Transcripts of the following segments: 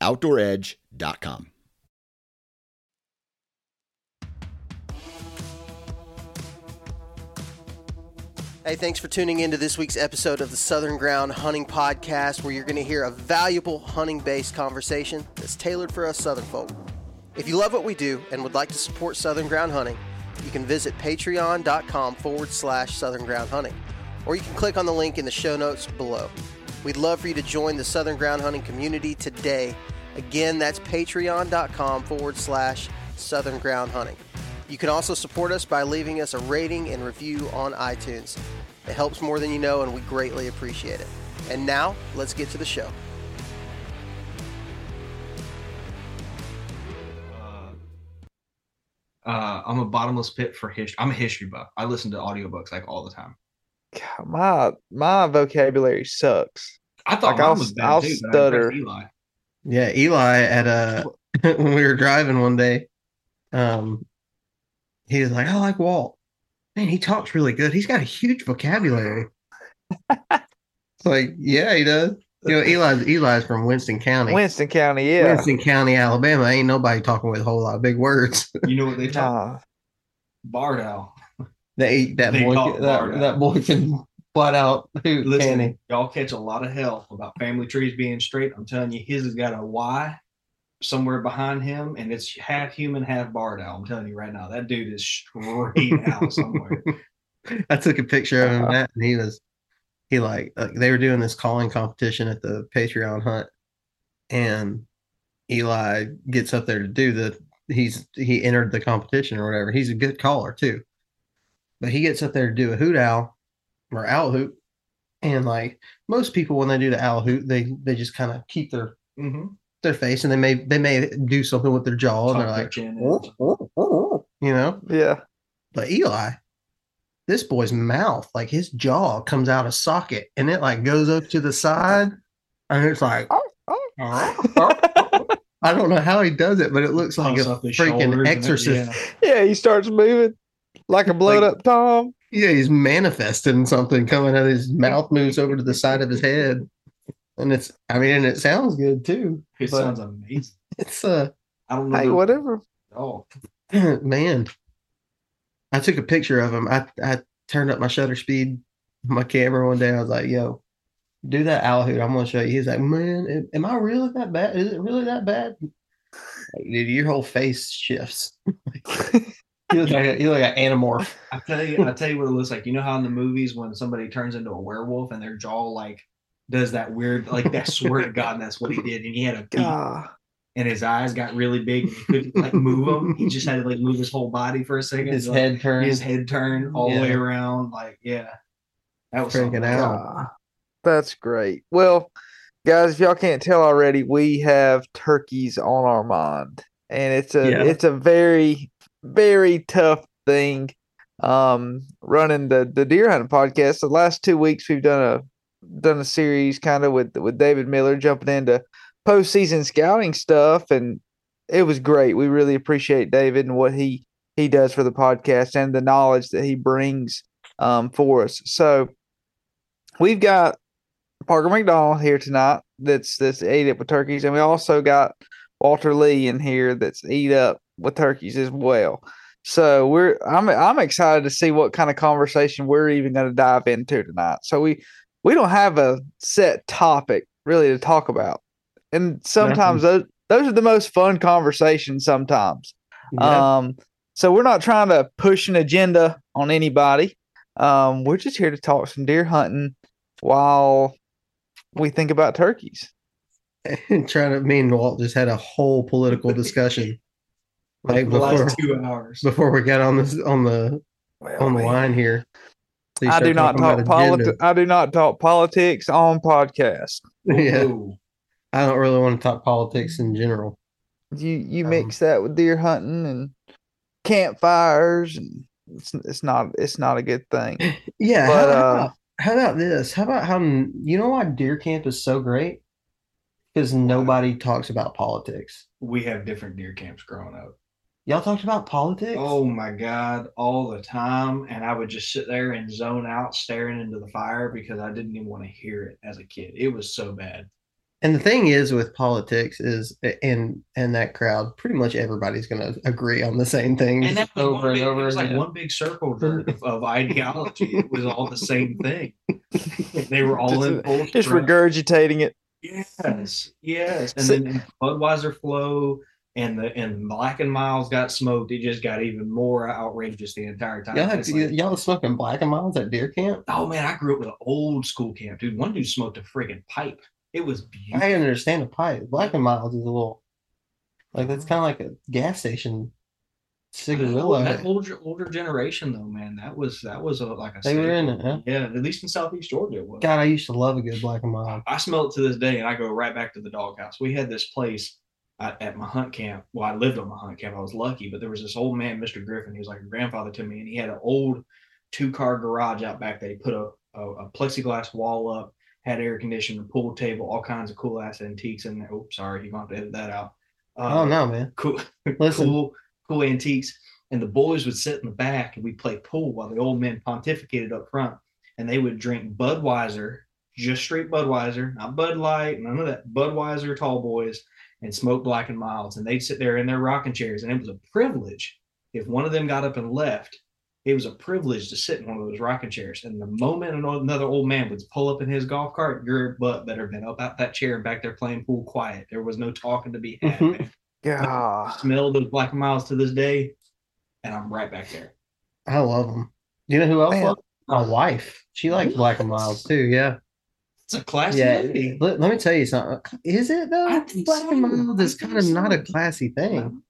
OutdoorEdge.com. Hey, thanks for tuning into this week's episode of the Southern Ground Hunting Podcast, where you're going to hear a valuable hunting based conversation that's tailored for us Southern folk. If you love what we do and would like to support Southern Ground Hunting, you can visit patreon.com forward slash Southern Ground Hunting, or you can click on the link in the show notes below. We'd love for you to join the Southern Ground Hunting community today. Again, that's patreon.com forward slash Southern Ground Hunting. You can also support us by leaving us a rating and review on iTunes. It helps more than you know, and we greatly appreciate it. And now, let's get to the show. Uh, I'm a bottomless pit for history. I'm a history buff. I listen to audiobooks like all the time. God, my my vocabulary sucks. I thought Like, mine I'll- was bad I'll too, but I stutter. Eli. Yeah, Eli at uh when we were driving one day, um, he was like, "I like Walt. Man, he talks really good. He's got a huge vocabulary." it's like, yeah, he does. You know, Eli's Eli's from Winston County, Winston County, yeah. Winston County, Alabama. Ain't nobody talking with a whole lot of big words. You know what they talk? Nah. Barred owl. they that They boy, that, Bardo. that boy can flat out hoot, Listen, can y'all catch a lot of hell about family trees being straight. I'm telling you, his has got a Y somewhere behind him, and it's half human, half Barred owl. I'm telling you right now, that dude is straight out somewhere. I took a picture of him, Matt, and he was he like uh, they were doing this calling competition at the Patreon hunt, and Eli gets up there to do the he's he entered the competition or whatever. He's a good caller too, but he gets up there to do a hoot owl or owl hoot, and like most people when they do the owl hoot, they they just kind of keep their Mm-hmm. their face and they may they may do something with their jaw and they're like you know Yeah. but Eli, this boy's mouth, like his jaw comes out of socket and it like goes up to the side. And it's like, I don't know how he does it, but it looks like a Pumps shoulders freaking exorcist. yeah. Yeah, he starts moving like a blowed Like- up Tom. Yeah, he's manifesting something coming out of his mouth, moves over to the side of his head. And it's, I mean, and it sounds good too. It sounds amazing. It's, uh, I don't know. Hey, whatever. Oh, man, I took a picture of him. I, I turned up my shutter speed, my camera one day. I was like, yo, do that owl hoot. I'm going to show you. He's like, man, am- am I really that bad? Is it really that bad? Like, dude, your whole face shifts. you look like a, you look like an animorph. I tell you, I tell you what it looks like. You know how in the movies when somebody turns into a werewolf and their jaw like does that weird, like I swear to God, that's what he did. And he had a beak God. and his eyes got really big and he couldn't like move them. He just had to like move his whole body for a second. His Like, head turned. his head turned all the way around. Like, yeah. That was Freaking out. else. Ah, That's great. Well, guys, if y'all can't tell already, we have turkeys on our mind. And it's a Yeah. it's a very, very tough thing. Um running the the deer hunting podcast. The last two weeks we've done a done a series kind of with with David Miller jumping into postseason scouting stuff and it was great. We really appreciate David and what he he does for the podcast and the knowledge that he brings um for us. So we've got Parker McDonald here tonight that's that's ate up with turkeys, and we also got Walter Lee in here that's eat up with turkeys as well. So we're I'm I'm excited to see what kind of conversation we're even going to dive into tonight. So we we don't have a set topic really to talk about, and sometimes those those are the most fun conversations. Sometimes, Yeah. um, so we're not trying to push an agenda on anybody. Um, we're just here to talk some deer hunting while we think about turkeys. trying to, me and Walt just had a whole political discussion. Like The before, last two hours. before we got on this on the on the line here. So I do not talk politics. I do not talk politics on podcast. Yeah. Whoa. I don't really want to talk politics in general. You you Um, mix that with deer hunting and campfires, and it's it's not it's not a good thing. Yeah. But, how, uh, about, how about this? How about how you know why deer camp is so great? Because nobody talks about politics. We have different deer camps growing up. Y'all talked about politics? Oh my God, all the time. And I would just sit there and zone out staring into the fire because I didn't even want to hear it as a kid. It was so bad. And the thing is with politics is in in that crowd, pretty much everybody's gonna agree on the same things And over one and over it was like again. one big circle of, of ideology. It was all the same thing. They were all in full Just regurgitating it. Yes, yes. And So- then Budweiser flow and the and Black and Milds got smoked. It just got even more outrageous the entire time. Y'all, like- y'all smoking black and milds at deer camp? oh man, I grew up with an old school camp, dude. One dude smoked a friggin' pipe. It was beautiful. I understand the pipe. Black and milds is a little like that's uh-huh. kind of like a gas station cigarillo. That older older generation though, man, that was that was a, like a They were in it, huh? Yeah, at least in Southeast Georgia it was. God, I used to love a good black and mild. I smell it to this day, and I go right back to the doghouse. We had this place at, at my hunt camp. Well, I lived on my hunt camp. I was lucky, but there was this old man, Mr. Griffin. He was like a grandfather to me, and he had an old two car garage out back that he put a, a, a plexiglass wall up, had air conditioning, pool table, all kinds of cool ass antiques in there. Oops, sorry, you're going to edit that out. Uh, oh no, man. cool, cool, cool antiques. And the boys would sit in the back and we'd play pool while the old men pontificated up front. And they would drink Budweiser, just straight Budweiser, not Bud Light, none of that. Budweiser tall boys and smoke black and Milds, And they'd sit there in their rocking chairs. And it was a privilege if one of them got up and left. It was a privilege to sit in one of those rocking chairs. And the moment another old man would pull up in his golf cart, your butt better have been up out that chair and back there playing pool quiet. There was no talking to be had. Mhm. man God. smell those black and milds to this day, and I'm right back there. I love them. You know who else Man. My wife. She likes black and milds too. Yeah. It's a classy Yeah. lady. Let, let me tell you something. Is it though? I think Black so. and mild is kind of not a classy thing.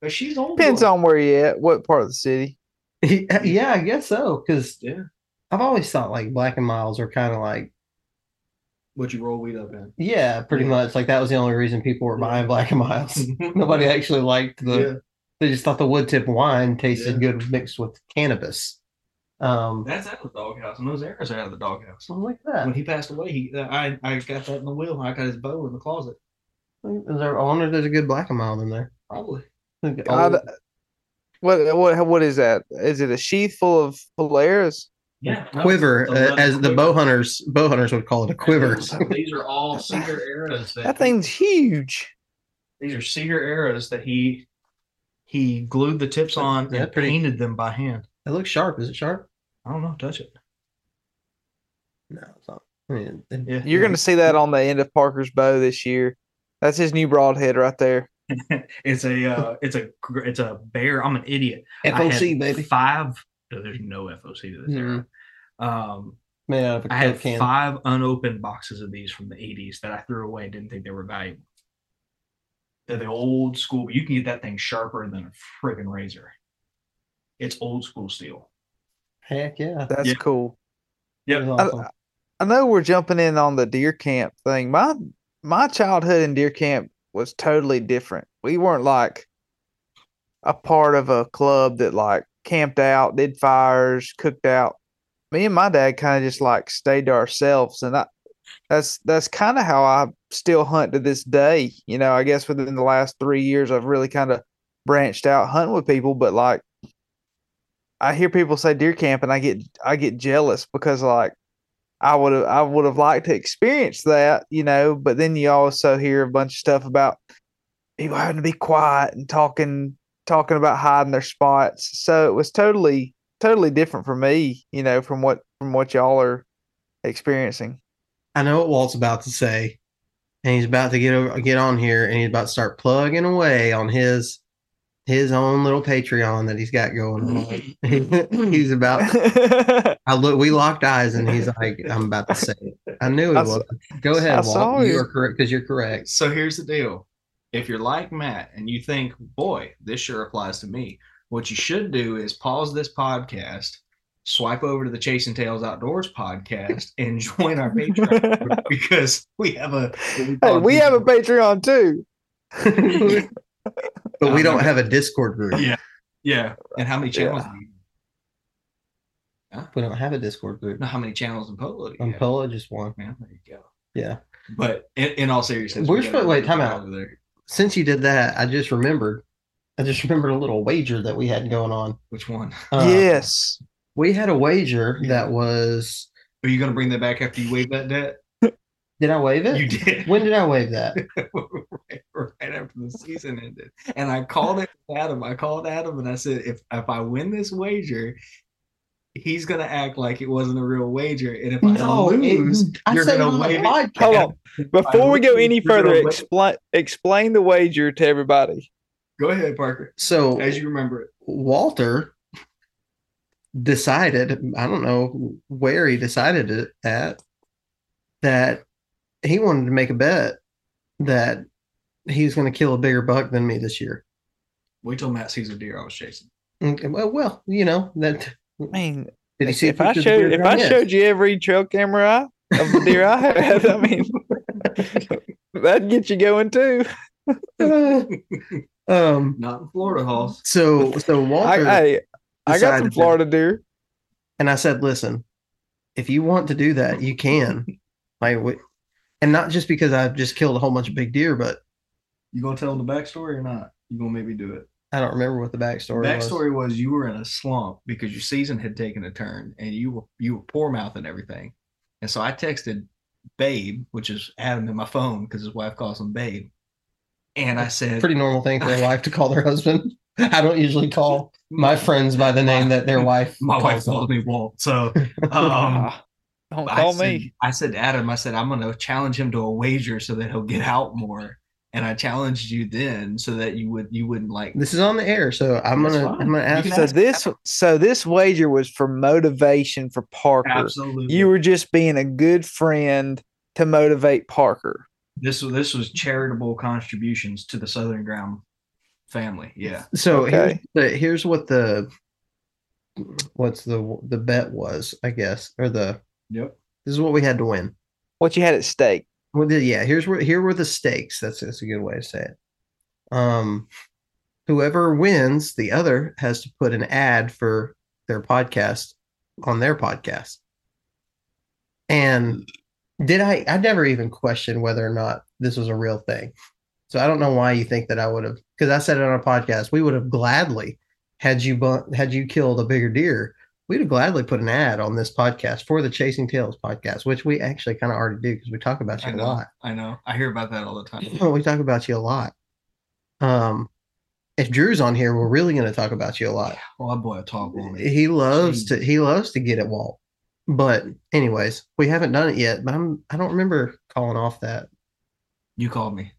But she's old. Depends boy. on where you at, what part of the city. yeah, I guess so. Because yeah. I've always thought like black and milds are kind of like What you roll weed up in. yeah, pretty Yeah. much like that was the only reason people were buying black and milds. Nobody actually liked the. Yeah. They just thought the wood tip wine tasted Yeah. good mixed with cannabis. Um, That's out of the doghouse, and those arrows are out of the doghouse. something like that. When he passed away, he I I got that in the wheel. I got his bow in the closet. Is there, I wonder if there's a good black and mild in there. Probably. God, What what what is that? Is it a sheath full of full arrows? Yeah. no, quiver, uh, leather as the bow hunters, bow hunters would call it a quiver. These are all cedar arrows. That, That thing's huge. These are cedar arrows that he he glued the tips on Yeah, and pretty- painted them by hand. It looks sharp. Is it sharp? I don't know. Touch it. No, it's not. I mean, it- Yeah. You're gonna see that on the end of Parker's bow this year. That's his new broadhead right there. it's a uh, it's a gr- it's a bear. I'm an idiot. I had FOC baby, Five. No, there's no FOC to this era. Um, made out of a I had Coke can. five unopened boxes of these from the 80s that I threw away. and Didn't think they were valuable. They're the old school. But you can get that thing sharper than a friggin' razor. It's old school steel. Heck yeah, That's Yeah. cool. That was I- awesome. I know we're jumping in on the deer camp thing. My my childhood in deer camp was totally different. We weren't like a part of a club that like camped out, did fires, cooked out. Me and my dad kind of just like stayed to ourselves, and I, that's that's kind of how I still hunt to this day. You know, I guess within the last three years, I've really kind of branched out hunting with people, but like I hear people say deer camp, and I get I get jealous because like I would have I would have liked to experience that, you know, but then you also hear a bunch of stuff about people having to be quiet and talking talking about hiding their spots. So it was totally totally different for me, you know, from what from what y'all are experiencing. I know what Walt's about to say, and he's about to get over, get on here, and he's about to start plugging away on his his own little Patreon that he's got going on. Mm-hmm. he's about. I look. We locked eyes, and he's like, "I'm about to say it." I knew he I s- was. Go ahead, I Walt. You you. are correct because you're correct. So here's the deal. If you're like Matt and you think, boy, this sure applies to me, what you should do is pause this podcast, swipe over to the Chasing Tales Outdoors podcast and join our Patreon because we have a Hey, we have a Patreon too. But we don't have a Discord group. Yeah. yeah. And how many channels? Do you We don't have a Discord group. know how many channels in Polo? Do you On have? Polo, just one. Man, there you go. Yeah. But in, in all seriousness, We're we supposed- wait, time out. over there. Since you did that, I just remembered. I just remembered a little wager that we had going on. Which one? Uh, yes. We had a wager that was. Are you going to bring that back after you waive that debt? Did I waive it? You did. When did I waive that? right, right after the season ended. And I called it Adam. I called Adam and I said, if if I win this wager, he's gonna act like it wasn't a real wager. And if I lose, it- I you're said it gonna on the waive it. Hold on. Before we go any further, explain explain the wager to everybody. Go ahead, Parker. So As you remember it. Walter decided, I don't know where he decided it at, that he wanted to make a bet that he's going to kill a bigger buck than me this year. Wait till Matt sees a deer I was chasing. Okay, well, well, you know that. I mean, Did he see if I showed if I ground? showed you every trail camera I, of the deer I had, I mean, that'd get you going too. Yes. um. Not in Florida, Halls. So so I, Walter hey, I got some Florida deer. and I said, "Listen, if you want to do that, you can." like, we- and not just because I've just killed a whole bunch of big deer, but You gonna tell him the backstory or not? You gonna make me do it? I don't remember what the backstory, was. Backstory was you were in a slump because your season had taken a turn and you were you were poor mouthing everything. And so I texted Babe, which is Adam in my phone because his wife calls him Babe. And I said Pretty normal thing for a wife to call their husband. I don't usually call my friends by the name that their wife. my wife calls them. me Walt. So um don't I call said, me. I said to Adam, I said, I'm gonna challenge him to a wager so that he'll get out more. And I challenged you then so that you would you wouldn't like This is on the air, so I'm That's gonna fine. I'm gonna ask. So ask this so this wager was for motivation for Parker. absolutely You were just being a good friend to motivate Parker. this was this was charitable contributions to the Southern Ground family. Yeah. So here's, the, here's what the what's the the bet was, I guess, or the Yep. this is what we had to win. What you had at stake. Well, the, yeah, here's where here were the stakes. That's that's a good way to say it. Um, whoever wins, the other has to put an ad for their podcast on their podcast. And did I? I never even questioned whether or not this was a real thing. So I don't know why you think that I would have, because I said it on a podcast. We would have gladly had you bu- had you killed a bigger deer. We'd have gladly put an ad on this podcast for the Chasing Tales podcast, which we actually kind of already do because we talk about you a know. lot. I know. I hear about that all the time. we talk about you a lot. Um, if Drew's on here, we're really going to talk about you a lot. Oh, that boy, a talk woman. He loves to he loves to get at Walt. But anyways, we haven't done it yet. But I'm I don't remember calling off that. You called me.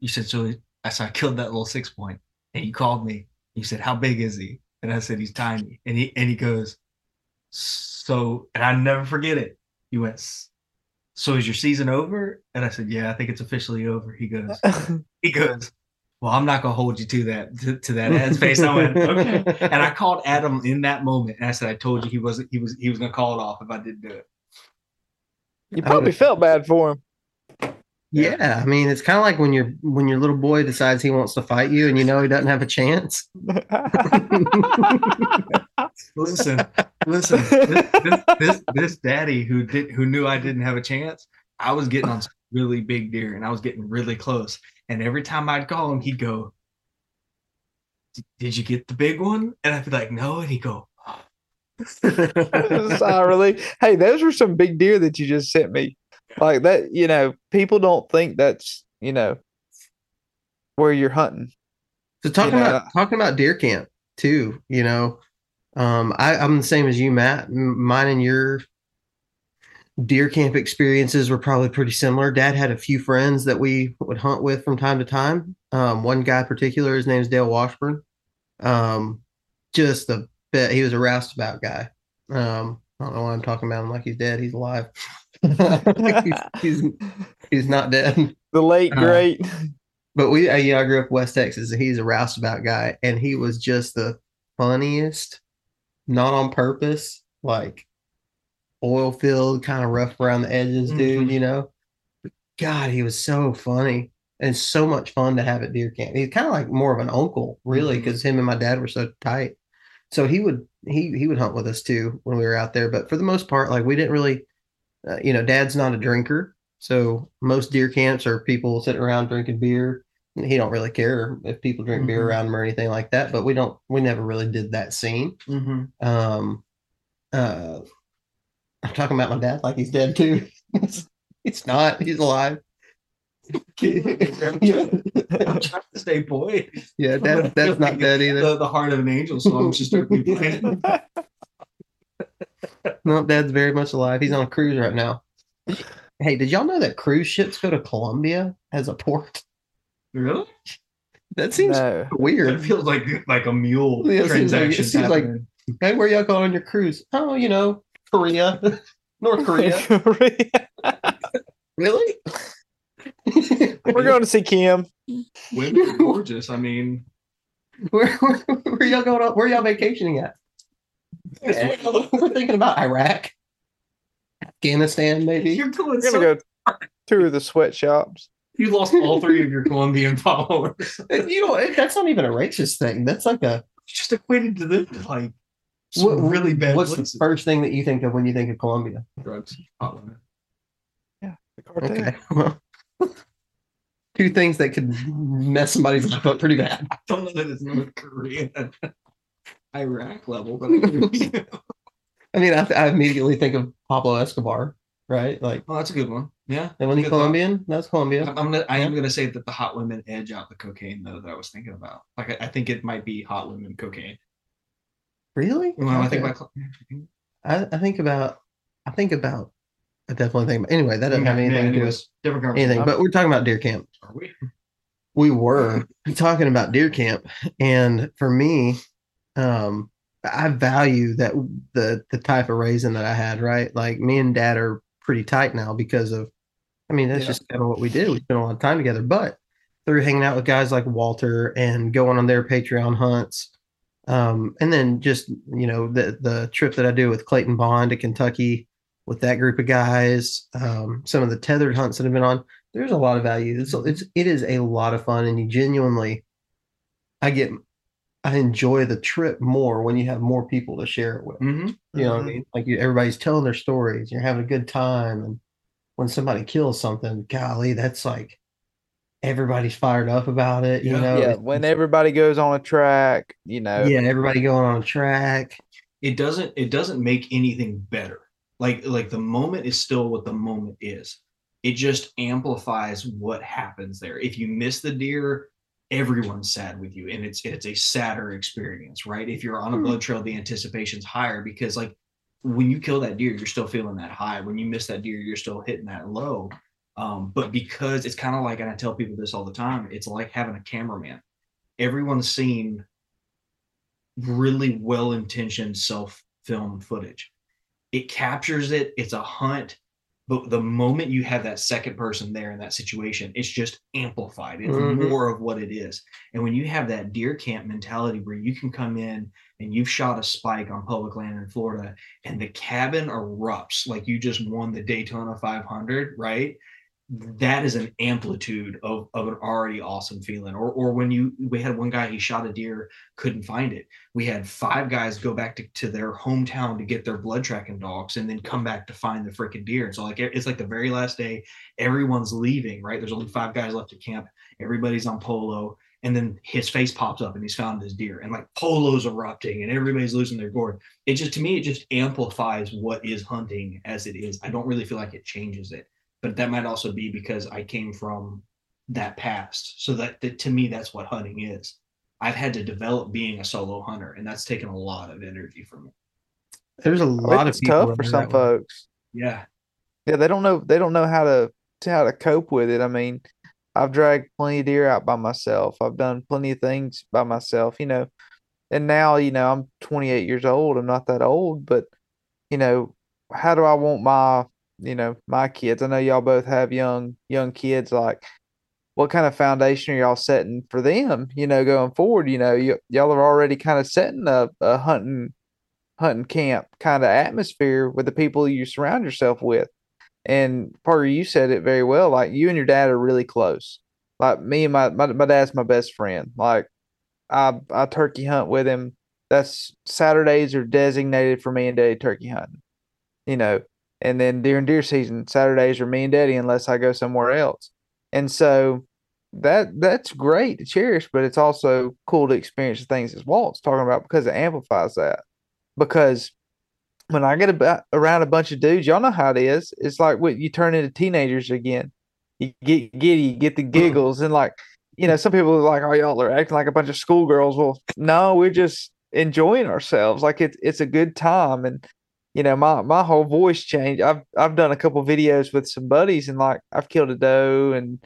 You said so. I said I killed that little six point, and you called me. You said how big is he? And I said he's tiny. And he and he goes, so. And I never forget it. He went. So is your season over? And I said, yeah, I think it's officially over. He goes. He goes. Well, I'm not gonna hold you to that to, to that ad space. I went okay. And I called Adam in that moment, and I said, I told you he wasn't. He was. He was gonna call it off if I didn't do it. You probably felt bad for him. Yeah, I mean, it's kind of like when your when your little boy decides he wants to fight you, and you know he doesn't have a chance. Listen, listen. This, this, this this daddy who did who knew I didn't have a chance. I was getting on some really big deer, and I was getting really close. And every time I'd call him, he'd go, "Did you get the big one?" And I'd be like, "No," and he'd go, Sigh of relief. Hey, those were some big deer that you just sent me. Like that, you know, people don't think that's, you know, where you're hunting. So talking You know, about talking about deer camp too, you know, um, I, I'm the same as you, Matt. Mine and your deer camp experiences were probably pretty similar. Dad had a few friends that we would hunt with from time to time. Um, one guy in particular, his name's Dale Washburn. Um, just the bit he was a roustabout guy. Um, I don't know why I'm talking about him like he's dead. He's alive. he's, he's he's not dead. The late Uh, great. But we, uh, you know, I grew up West Texas. And he's a roustabout guy, and he was just the funniest, not on purpose, like oil filled, kind of rough around the edges, dude. Mhm. You know, But God, he was so funny and so much fun to have at deer camp. He's kind of like more of an uncle, really, because him and my dad were so tight. So he would he he would hunt with us too when we were out there. But for the most part, like we didn't really, uh, you know, Dad's not a drinker, so most deer camps are people sitting around drinking beer. He don't really care if people drink beer Mhm. around him or anything like that. But we don't we never really did that scene. Mm-hmm. Um, uh, I'm talking about my dad like he's dead too. it's not. He's alive. yeah, I'm trying to stay boy. yeah, dad, that's not dead either. The, the heart of an angel song just started playing. No, dad's very much alive. He's on a cruise right now. Hey, did y'all know that cruise ships go to Colombia as a port? Really? That seems No. It weird. feels like like a mule Yeah, it seems like- it transaction. seems like- happening. Hey, where y'all going on your cruise? Oh, you know, Korea, North Korea. really? We're going to see Kim. Women are gorgeous. I mean, where, where, where y'all going? On, where y'all vacationing at? We're thinking about Iraq, Afghanistan, maybe. you're going. We're So, gonna go through the sweatshops. you lost all three of your Colombian followers. You know, that's not even a racist thing. That's like a Just equated to them like some what- really bad What's places. the first thing that you think of when you think of Colombia? drugs? Hot women. The cartel. Okay, well, two things that could mess somebody's life up pretty bad. I don't know that it's North Korea, Iraq level, but I agree with you. I mean, I, I immediately think of Pablo Escobar, right? Like, Oh, that's a good one. Yeah. and when he Good thought. Colombian, that's Colombia. I'm I'm gonna, I am gonna say that the hot women edge out the cocaine though that I was thinking about. Like I, I think it might be hot women cocaine. Really? When I think Okay. about I, I think about, I think about, I definitely think about, anyway, that doesn't have anything to do with different anything, but we're talking about deer camp. Are we? we were talking about deer camp and for me um i value that the the type of raising that i had right like me and dad are pretty tight now because of i mean that's Yeah. just kind of what we do we spend a lot of time together but through hanging out with guys like walter and going on their patreon hunts um and then just you know the the trip that i do with clayton bond to kentucky with that group of guys um some of the Tethrd hunts that i've been on there's a lot of value. It's, it's it is a lot of fun, and you genuinely, I get, I enjoy the trip more when you have more people to share it with. Mm-hmm. You know what I mean? Like you, everybody's telling their stories. You're having a good time, and when somebody kills something, golly, that's like everybody's fired up about it. You Yeah. know? yeah, when everybody goes on a track, you know. yeah, everybody going on a track. It doesn't it doesn't make anything better. Like like the moment is still what the moment is. It just amplifies what happens there. If you miss the deer, everyone's sad with you, and it's it's a sadder experience, right? If you're on a Hmm. blood trail, the anticipation's higher because like when you kill that deer, you're still feeling that high. When you miss that deer, you're still hitting that low. Um, but because it's kind of like, and I tell people this all the time, it's like having a cameraman. Everyone's seen really well intentioned self film footage. It captures it, it's a hunt, but the moment you have that second person there in that situation, it's just amplified. It's Mhm. more of what it is. And when you have that deer camp mentality where you can come in and you've shot a spike on public land in Florida and the cabin erupts like you just won the Daytona 500, right? That is an amplitude of, of an already awesome feeling. Or or when you we had one guy he shot a deer, couldn't find it. We had five guys go back to, to their hometown to get their blood tracking dogs and then come back to find the freaking deer. And so like it's like the very last day, everyone's leaving, right? There's only five guys left at camp, everybody's on polo. And then his face pops up and he's found his deer, and like polo's erupting, and everybody's losing their gourd. It just to me, it just amplifies what is hunting as it is. I don't really feel like it changes it but that might also be because I came from that past. So that, that to me, that's what hunting is. I've had to develop being a solo hunter, and that's taken a lot of energy from me. There's a lot mean, of people tough for some that way. folks. Yeah, Yeah, they don't know they don't know how to to how to cope with it. I mean, I've dragged plenty of deer out by myself. I've done plenty of things by myself, you know. And now, you know, I'm 28 years old. I'm not that old, but you know, how do I want my, you know, my kids? I know y'all both have young young kids like what kind of foundation are y'all setting for them, you know, going forward? You know, y- y'all are already kind of setting a, a hunting hunting camp kind of atmosphere with the people you surround yourself with. And Parker, you said it very well. Like you and your dad are really close. Like me and my my, my dad's my best friend. Like I I turkey hunt with him. That's Saturdays are designated for me and Daddy turkey hunting. You know, and then during deer season, Saturdays are me and Daddy unless I go somewhere else. And so that that's great to cherish, but it's also cool to experience the things as Walt's talking about because it amplifies that. Because when I get about, around a bunch of dudes, y'all know how it is. It's like what you turn into teenagers again. You get giddy, you get the mm. giggles, and like you know, some people are like, "Oh, y'all are acting like a bunch of schoolgirls." Well, no, we're just enjoying ourselves. Like it's it's a good time, and you know, my my whole voice changed. I've I've done a couple videos with some buddies, and like I've killed a doe, and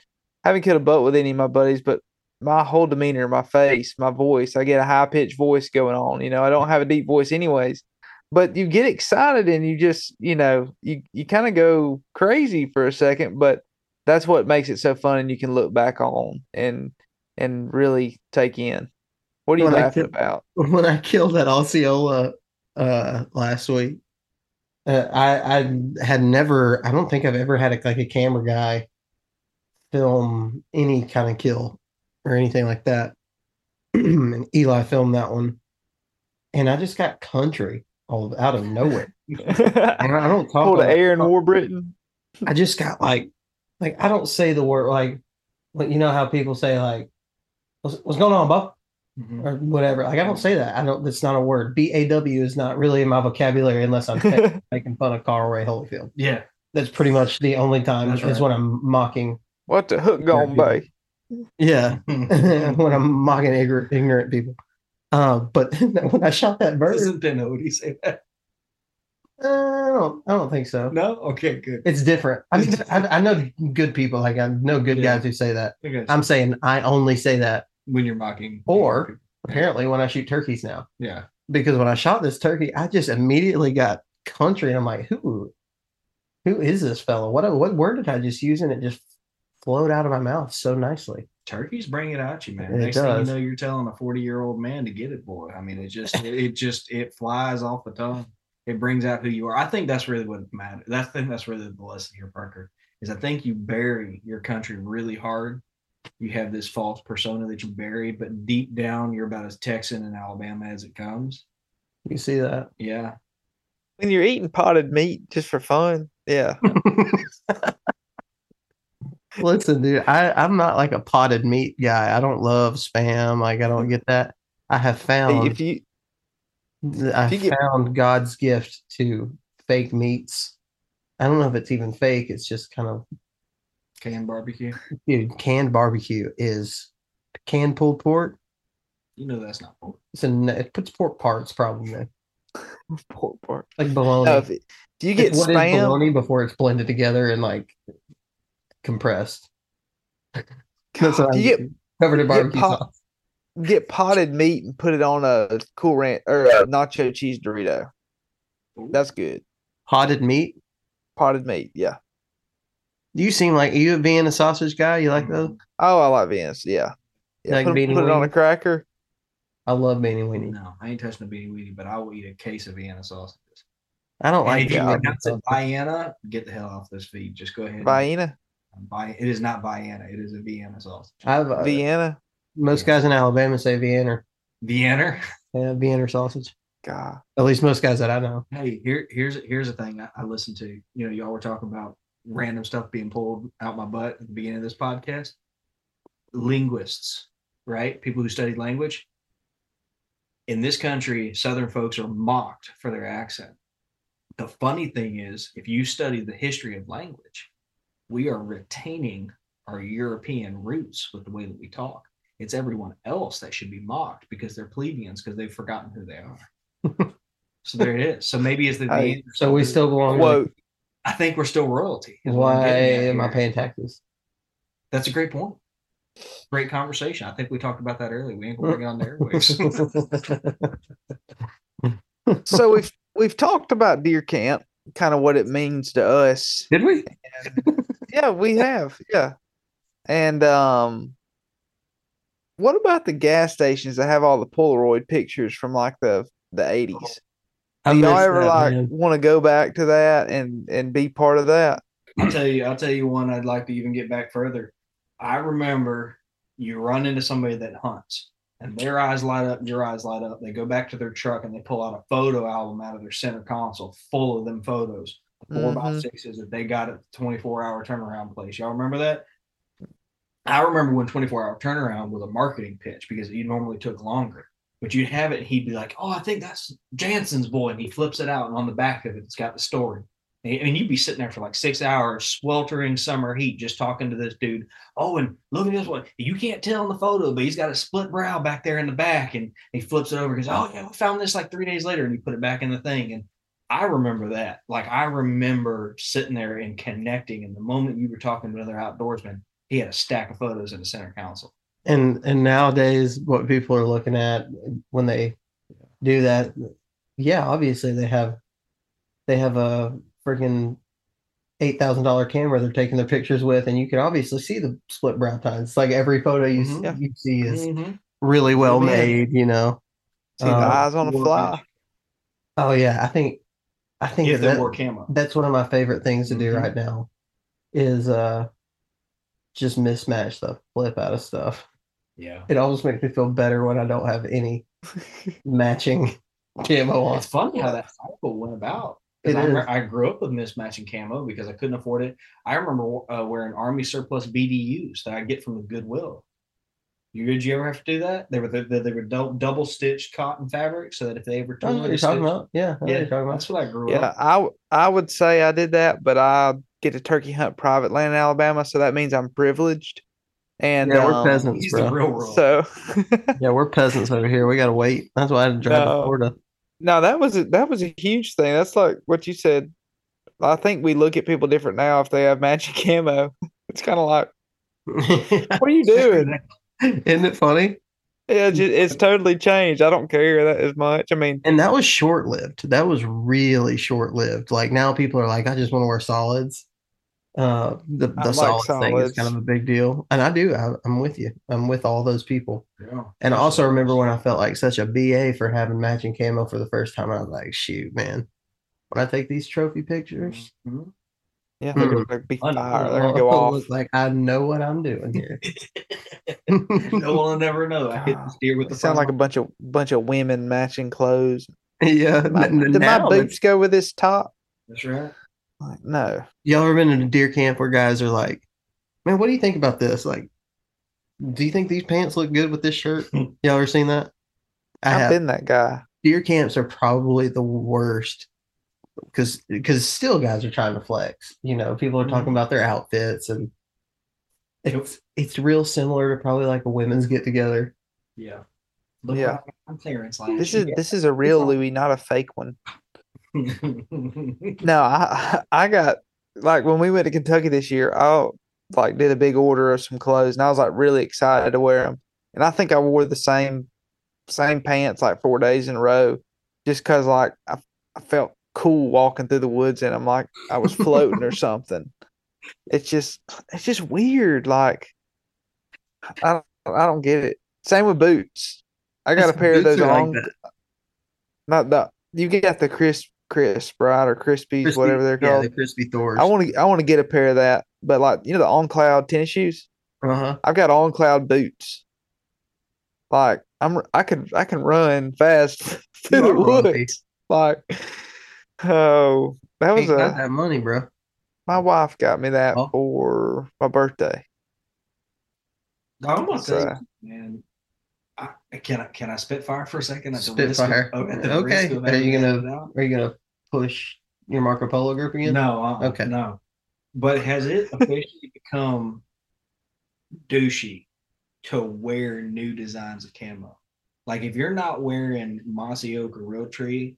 haven't killed a buck with any of my buddies, but my whole demeanor, my face, my voice, I get a high pitched voice going on. You know, I don't have a deep voice anyways, but you get excited and you just, you know, you, you kind of go crazy for a second, but that's what makes it so fun. And you can look back on and, and really take in. What are you When laughing killed- about? when I killed that Osceola uh last week, uh, I I had never I don't think I've ever had a, like a camera guy film any kind of kill or anything like that. and Eli filmed that one, and I just got country all out of nowhere. And I don't talk to Aaron Warbriton. I just got like, like I don't say the word like, like you know how people say like, what's, what's going on, Buck? Mhm. or whatever. Like I don't say that. I don't. That's not a word. B A W is not really in my vocabulary unless I'm ta- making fun of Carl Ray Holyfield. Yeah. That's pretty much the only time That's is right. when I'm mocking. what the hook gone bay? Yeah, when I'm mocking ignorant, ignorant people. Uh, but when I shot that bird, Doesn't Ben Odie say that? uh, I don't. I don't think so. No? Okay, good. It's different. I mean, I, I know good people. Like I know good Yeah. guys who say that. Okay. I'm saying I only say that when you're mocking. Or- apparently when I shoot turkeys now. yeah. because when I shot this turkey, I just immediately got country, and I'm like, who, who is this fellow? What what word did I just use? And it just flowed out of my mouth so nicely. Turkeys bring it out you, man. It Next thing does. you know, you're telling a 40 year old man to get it, boy. I mean, it just, it, it just, it flies off the tongue. It brings out who you are. I think that's really what matters. That's I think that's really the lesson here, Parker. Is I think you bury your country really hard. You have this false persona that you bury, but deep down, you're about as Texan and Alabama as it comes. You see that? Yeah. When you're eating potted meat just for fun, yeah. Listen, dude, I I'm not like a potted meat guy. I don't love spam. Like I don't get that. I have found if you I if you get- found God's gift to fake meats. I don't know if it's even fake. It's just kind of Canned barbecue. dude. Canned barbecue is canned pulled pork. You know that's not pork. It's a it puts pork parts probably in, pork pork. like bologna. No, if it- do you get It's what is spam? bologna before it's blended together and like compressed. That's what Do I you get covered in get barbecue pot- sauce. get potted meat and put it on a cool ranch or a nacho cheese Dorito. That's good. Potted meat. Potted meat, yeah. You seem like you being a sausage guy. You like those? Oh, I like Vince. Yeah, yeah. Like put, beanie put it on a cracker. I love beanie weenie. No, I ain't touching a beanie weenie, but I will eat a case of Vienna sausages. I don't And like if you yeah, beanie pronounce it. Vienna, get the hell off this feed. Just go ahead. Vienna, Vi- It is not Vienna. It is a Vienna sausage. I've uh, Vienna. most guys in Alabama say Vienna. Vienna. Yeah, Vienna sausage. God, At least most guys that I know. Hey, here, here's here's a thing I, I listened to. You know, y'all were talking about random stuff being pulled out my butt at the beginning of this podcast. Linguists, right? People who studied language. In this country, Southern folks are mocked for their accent. The funny thing is, if you study the history of language, we are retaining our European roots with the way that we talk. It's everyone else that should be mocked because they're plebeians because they've forgotten who they are. so there it is. So maybe it's the Hey, Neanderthals. So we still belong. to- quote. I think we're still royalty. is I'm Why am I paying taxes? That's a great point. Great conversation. I think we talked about that earlier. We ain't gonna bring on the airwaves. So we've we've talked about deer camp, kind of what it means to us. Did we? Yeah, we have. Yeah, and um, what about the gas stations that have all the Polaroid pictures from like the the eighties? I Do y'all ever that, like want to go back to that and and be part of that? I'll tell you, I'll tell you one I'd like to even get back further. I remember you run into somebody that hunts and their eyes light up, your eyes light up. They go back to their truck and they pull out a photo album out of their center console full of them photos, 4 by Mhm. sixes that they got at the 24 hour turnaround place. Y'all remember that? I remember when 24 hour turnaround was a marketing pitch because it normally took longer. But you'd have it he'd be like, Oh, I think that's Jansen's boy. And he flips it out and on the back of it, it's got the story. I mean, you'd be sitting there for like six hours, sweltering summer heat, just talking to this dude. Oh, and look at this one. You can't tell in the photo, but he's got a split brow back there in the back. And he flips it over goes, Oh, yeah, we found this like three days later. And he put it back in the thing. And I remember that. Like, I remember sitting there and connecting. And the moment you were talking to another outdoorsman, he had a stack of photos in the center console. And and nowadays what people are looking at when they do that yeah obviously they have they have a freaking eight thousand dollar camera they're taking their pictures with and you can obviously see the split brow tines like every photo you, Mhm. s- you see is Mhm. really well Yeah. made you know See the Uh, eyes on the War fly. Oh yeah i think i think If that, they wore camo. that's one of my favorite things to do Mhm. right now is uh just mismatch the flip out of stuff Yeah. it almost makes me feel better when i don't have any matching camo on It's funny how that cycle went about. It I, remember- is. I grew up with mismatching camo because I couldn't afford it. I remember uh, wearing Army surplus BDUs that I get from the Goodwill. You did you ever have to do that? They were they, they were dou- double stitched cotton fabric so that if they ever I know tore what you're talking about. Yeah, I know what yeah, you're talking about. that's what I grew up. Yeah, up. I w- I would say I did that, but I get to turkey hunt private land in Alabama, so that means I'm privileged. And Yeah, we're um, peasants, He's bro. the real world. So Yeah, we're peasants over here. We gotta wait. That's why I had to drive to No. Florida. no, that was a, that was a huge thing. That's like what you said. I think we look at people different now if they have magic camo. It's kind of like, what are you doing? Isn't it funny? Yeah, it's, just, it's totally changed. I don't care that as much. I mean, And that was short lived. That was really short lived. Like now people are like, I just want to wear solids. Uh, the the like solids thing is solids. kind of a big deal, and I do. I, I'm with you. I'm with all those people. Yeah. And I also remember when I felt like such a BA for having matching camo for the first time. I was like, shoot, man. When I take these trophy pictures, Mhm. yeah, they're Mm. gonna be I know. fire. They're gonna go I'll off. look like I know what I'm doing here. no one will never know. I hit the steer with the sound like a bunch of bunch of women matching clothes. yeah. My, n- did my now it's- boots go with this top? That's right. Like, no. Y'all ever been in a deer camp where guys are like, man, what do you think about this? Like, do you think these pants look good with this shirt? Hmm. Y'all ever seen that? I I've have. been that guy. Deer camps are probably the worst because because still guys are trying to flex. You know, people are talking mm-hmm. about their outfits and it's it's real similar to probably like a women's get together. Yeah. Look Yeah. what I'm clearance last This is year. this is a real Louis, not a fake one. No, I I got like when we went to Kentucky this year, I like did a big order of some clothes, and I was like really excited to wear them. And I think I wore the same same pants like four days in a row, just cause like I, I felt cool walking through the woods, and I'm like I was floating or something. It's just it's just weird. Like I don't I don't get it. Same with boots. I got a pair of those are like on. not the you got the crisp crisp right or crispies Crispy- whatever they're called. yeah, the crispy Thors. I want to I want to get a pair of that, but like you know the on cloud tennis shoes. uh-huh. I've got on cloud boots. Like I'm I could I can run fast through the woods. Like oh that was Ain't got a that money, bro. my wife got me that Oh. for my birthday. I'm gonna So- man. Can I can I spitfire for a second? At the risk of- Spitfire. oh, the Okay. risk of Are you gonna- Are you gonna push your Marco Polo group again? No. Uh, Okay. No. But has it officially become douchey to wear new designs of camo? Like if you're not wearing mossy oak or Realtree,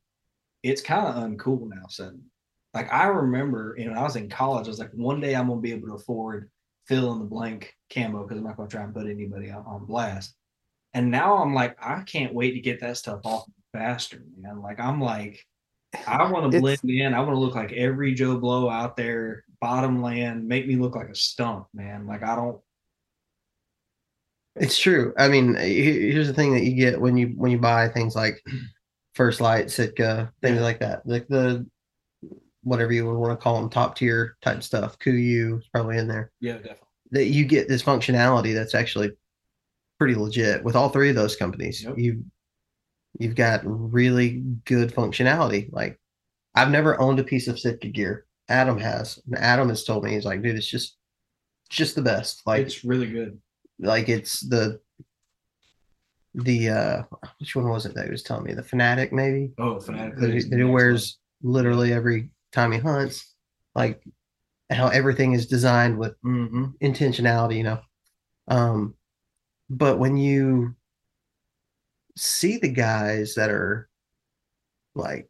it's kind of uncool now. Suddenly, like I remember, you know, when I was in college, I was like, one day I'm gonna be able to afford fill in the blank camo because I'm not gonna try and put anybody on blast. And now I'm like, I can't wait to get that stuff off faster, man. Like I'm like, I want to blend in. I want to look like every Joe Blow out there, bottom land, make me look like a stump, man. Like I don't. It's true. I mean, here's the thing that you get when you when you buy things like First Lite, Sitka, things like that. Like the whatever you would want to call them, top tier type stuff. Kuiu is probably in there. Yeah, definitely. That you get this functionality that's actually pretty legit with all three of those companies. Yep. You you've got really good functionality. Like I've never owned a piece of Sitka gear. Adam has. And Adam has told me he's like, dude, it's just it's just the best. Like it's really good. like it's the the uh which one was it that he was telling me the fanatic maybe Oh, fanatic. that he, that he wears literally every time he hunts like how everything is designed with Mm-hmm. intentionality you know um but when you see the guys that are like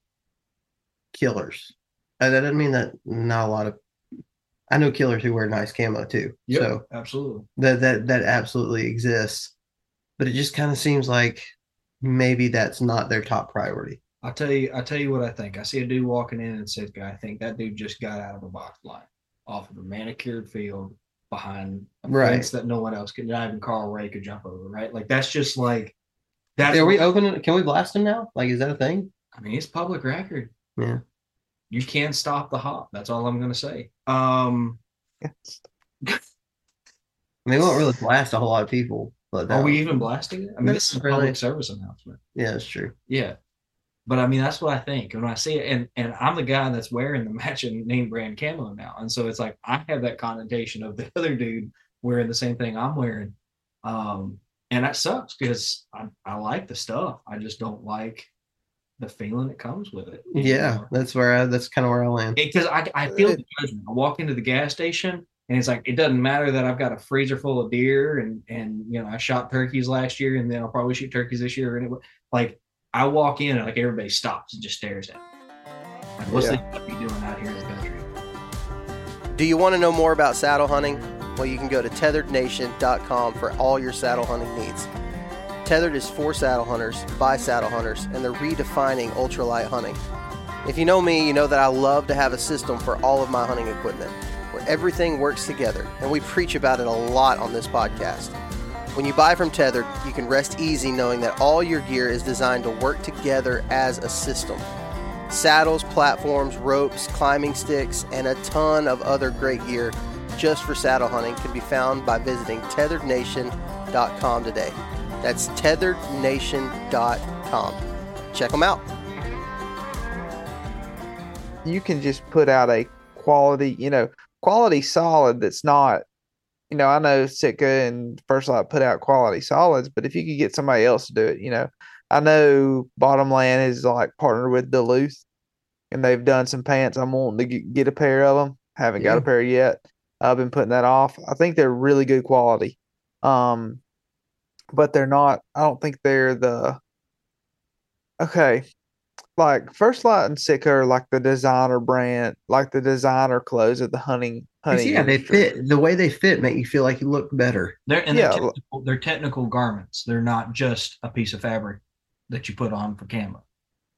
killers and that doesn't mean that not a lot of i know killers who wear nice camo too Yep, so absolutely. that that that absolutely exists but it just kind of seems like maybe that's not their top priority I tell you, I tell you what I think. I see a dude walking in and Sitka. I think that dude just got out of a box line off of a manicured field behind a Right. fence that no one else could, not even Carl Ray could jump over. Right? Like that's just like that. are we open? can we blast him now like is that a thing I mean, it's public record. Yeah. You can't stop the hop. That's all I'm gonna say. Um, I mean, we won't really blast a whole lot of people but are we even blasting it? I mean, this is a really. public service announcement. yeah it's true Yeah. But I mean, that's what I think. And when I see it, and, and I'm the guy that's wearing the matching name brand camo now. And so it's like I have that connotation of the other dude wearing the same thing I'm wearing. Um, and that sucks because I, I like the stuff. I just don't like the feeling that comes with it. yeah that's where I, that's kind of where i land Because I, I feel the judgment. I walk into the gas station and it's like it doesn't matter that I've got a freezer full of deer and and you know I shot turkeys last year and then I'll probably shoot turkeys this year anyway. Like I walk in and like everybody stops and just stares at me. Like, what's Yeah. the fuck you doing out here in the country? Do you want to know more about saddle hunting? Well, you can go to tethrdnation.com for all your saddle hunting needs. Tethrd is for saddle hunters by saddle hunters, and they're redefining ultralight hunting. If you know me, you know that I love to have a system for all of my hunting equipment where everything works together, and we preach about it a lot on this podcast. When you buy from Tethrd, you can rest easy knowing that all your gear is designed to work together as a system. Saddles, platforms, ropes, climbing sticks, and a ton of other great gear just for saddle hunting can be found by visiting tethrdnation.com today. That's tethrdnation.com. Check them out. you can just put out a quality, you know, quality solid that's not, you know, I know Sitka and First Lite put out quality solids, but if you could get somebody else to do it, you know, I know Bottomland is like partnered with Duluth and they've done some pants. I'm wanting to get, a pair of them. Haven't got a pair yet. I've been putting that off. I think they're really good quality. Um, but they're not, I don't think they're the, okay like First Lite and Sitka are like the designer brand, like the designer clothes of the hunting hunting. yeah they industry. fit the way they fit make you feel like you look better They're and Yeah, they're, technical, they're technical garments. They're not just a piece of fabric that you put on for camo.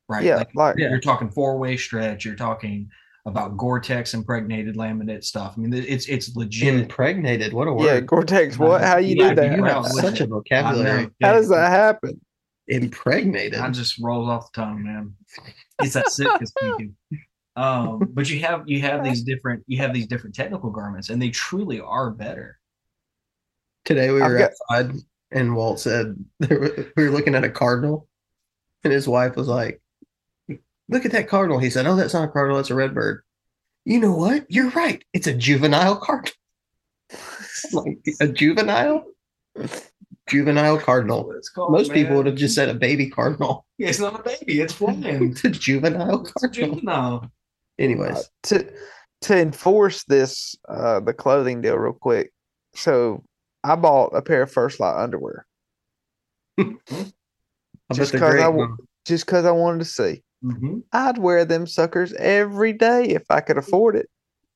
Right? Yeah, Like, like you're talking four way stretch. You're talking about Gore-Tex impregnated laminate stuff. I mean, it's it's legit. impregnated what a word! yeah, word Gore-Tex. What? How you Yeah, do that? you you Wow, have such a vocabulary. How does that happen? impregnated I just rolls off the tongue, man. It's that Sitka speaking. Um, but you have you have these different you have these different technical garments, and they truly are better. Today we were got- outside and Walt said we were looking at a cardinal and his wife was like, Look at that cardinal. He said, Oh, that's not a cardinal, it's a redbird. You know what? You're right. It's a juvenile cardinal. like a juvenile? Juvenile cardinal. Called, Most people would have just said a baby cardinal. It's not a baby. It's flying. It's a juvenile It's a cardinal. juvenile. Anyways, Uh, to to enforce this uh the clothing deal real quick. So I bought a pair of First Lite underwear just bet they're 'cause great. I w- just because I wanted to see. hmm I'd wear them suckers every day if I could afford it.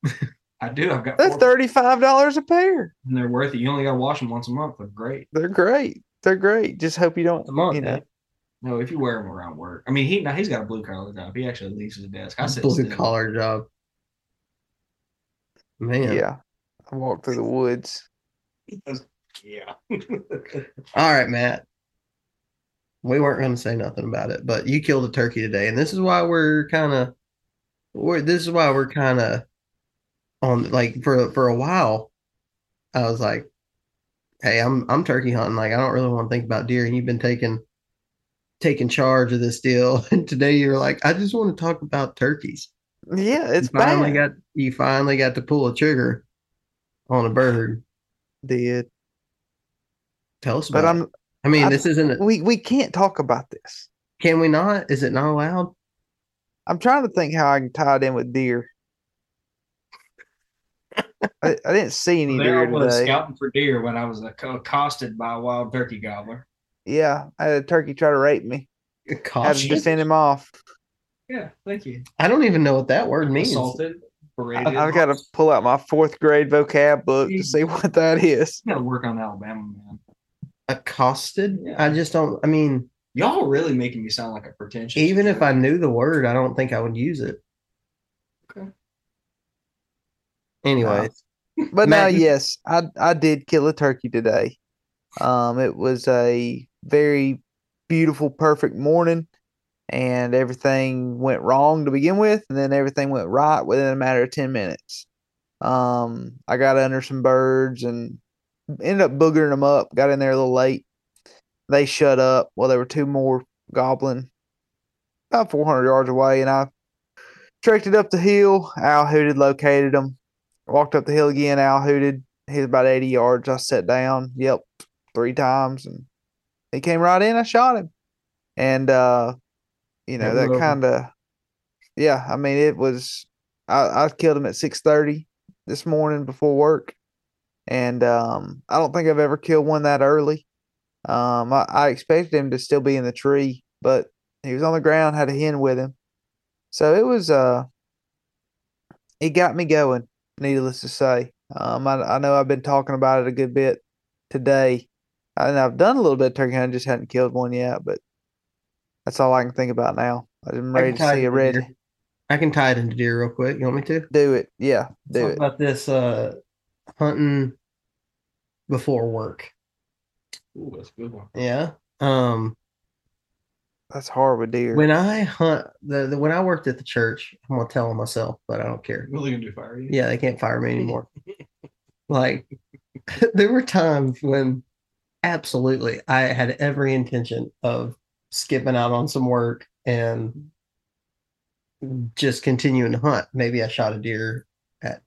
I do. I've got They're thirty five dollars a pair. and they're worth it. You only got to wash them once a month. They're great. They're great. They're great. Just hope you don't, A month, you know. eh? No, if you wear them around work, I mean, he now he's got a blue collar job. He actually leaves his desk. I sit blue still. collar job. Man. Yeah. I walk through the woods. Yeah. All right, Matt. We weren't going to say nothing about it, but you killed a turkey today, and this is why we're kind of, we're this is why we're kind of on like for for a while. I was like, hey, I'm I'm turkey hunting. Like I don't really want to think about deer, and you've been taking taking charge of this deal. And today you're like, I just want to talk about turkeys. Yeah, it's you finally bad. got you finally got to pull a trigger on a bird. Did Tell us but about. it. I'm I mean, I- this isn't. we we can't talk about this. Can we not? Is it not allowed? I'm trying to think how I can tie it in with deer. I, I didn't see any There I deer was today. scouting for deer when I was accosted by a wild turkey gobbler. Yeah, I had a turkey try to rape me. Had to Caution. defend him off. Yeah, thank you. I don't even know what that word means. Assaulted, berated. I, have got to pull out my fourth grade vocab book to see what that is. Got to work on Alabama, man. Accosted. Yeah. I just don't. I mean, Y'all really making me sound like a pretentious. even if I knew the word, I don't think I would use it. Okay. Anyway, But now, yes, I I did kill a turkey today. Um, it was a very beautiful, perfect morning, and everything went wrong to begin with, and then everything went right within a matter of ten minutes. Um, I got under some birds and ended up boogering them up. Got in there a little late. They shut up. Well, there were two more gobbling about 400 yards away, and I trekked it up the hill. Owl hooted, located them. Walked up the hill again. Owl hooted. He's about 80 yards. I sat down, yelped three times, and he came right in. I shot him, and uh, you know that kind of, yeah. I mean, it was. I, I killed him at 6:30 this morning before work, and um, I don't think I've ever killed one that early. Um, I, I expected him to still be in the tree, but he was on the ground, had a hen with him, so it was uh, it got me going. Needless to say, um, I, I know I've been talking about it a good bit today, and I've done a little bit of turkey hunting, just hadn't killed one yet. But that's all I can think about now. I'm ready to see it a red. deer. I can tie it into deer real quick. You want me to? Do it, yeah, do Talk it. about this uh, hunting before work. Ooh, that's a good one. Yeah. Um, That's hard with deer. when I hunt the, the when I worked at the church, I'm gonna tell them myself, but I don't care. Really gonna do fire you? Yeah, they can't fire me anymore. like there were times when absolutely I had every intention of skipping out on some work and just continuing to hunt. Maybe I shot a deer at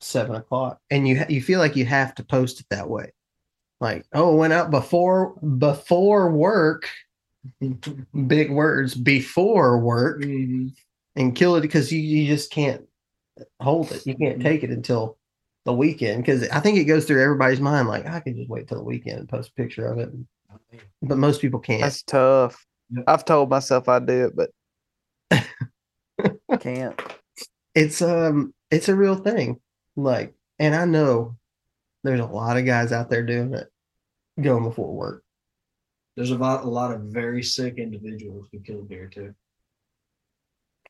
seven o'clock, and you you feel like you have to post it that way. Like, oh, went out before before work. Big words before work Mhm. and kill it because you, you just can't hold it. You Mm-hmm. can't take it until the weekend because I think it goes through everybody's mind like I can just wait till the weekend and post a picture of it, but most people can't. That's tough. Yep. I've told myself I'd do it, but can't. It's um it's a real thing. Like, and I know there's a lot of guys out there doing it going before work. There's a lot, a lot of very sick individuals who kill deer too.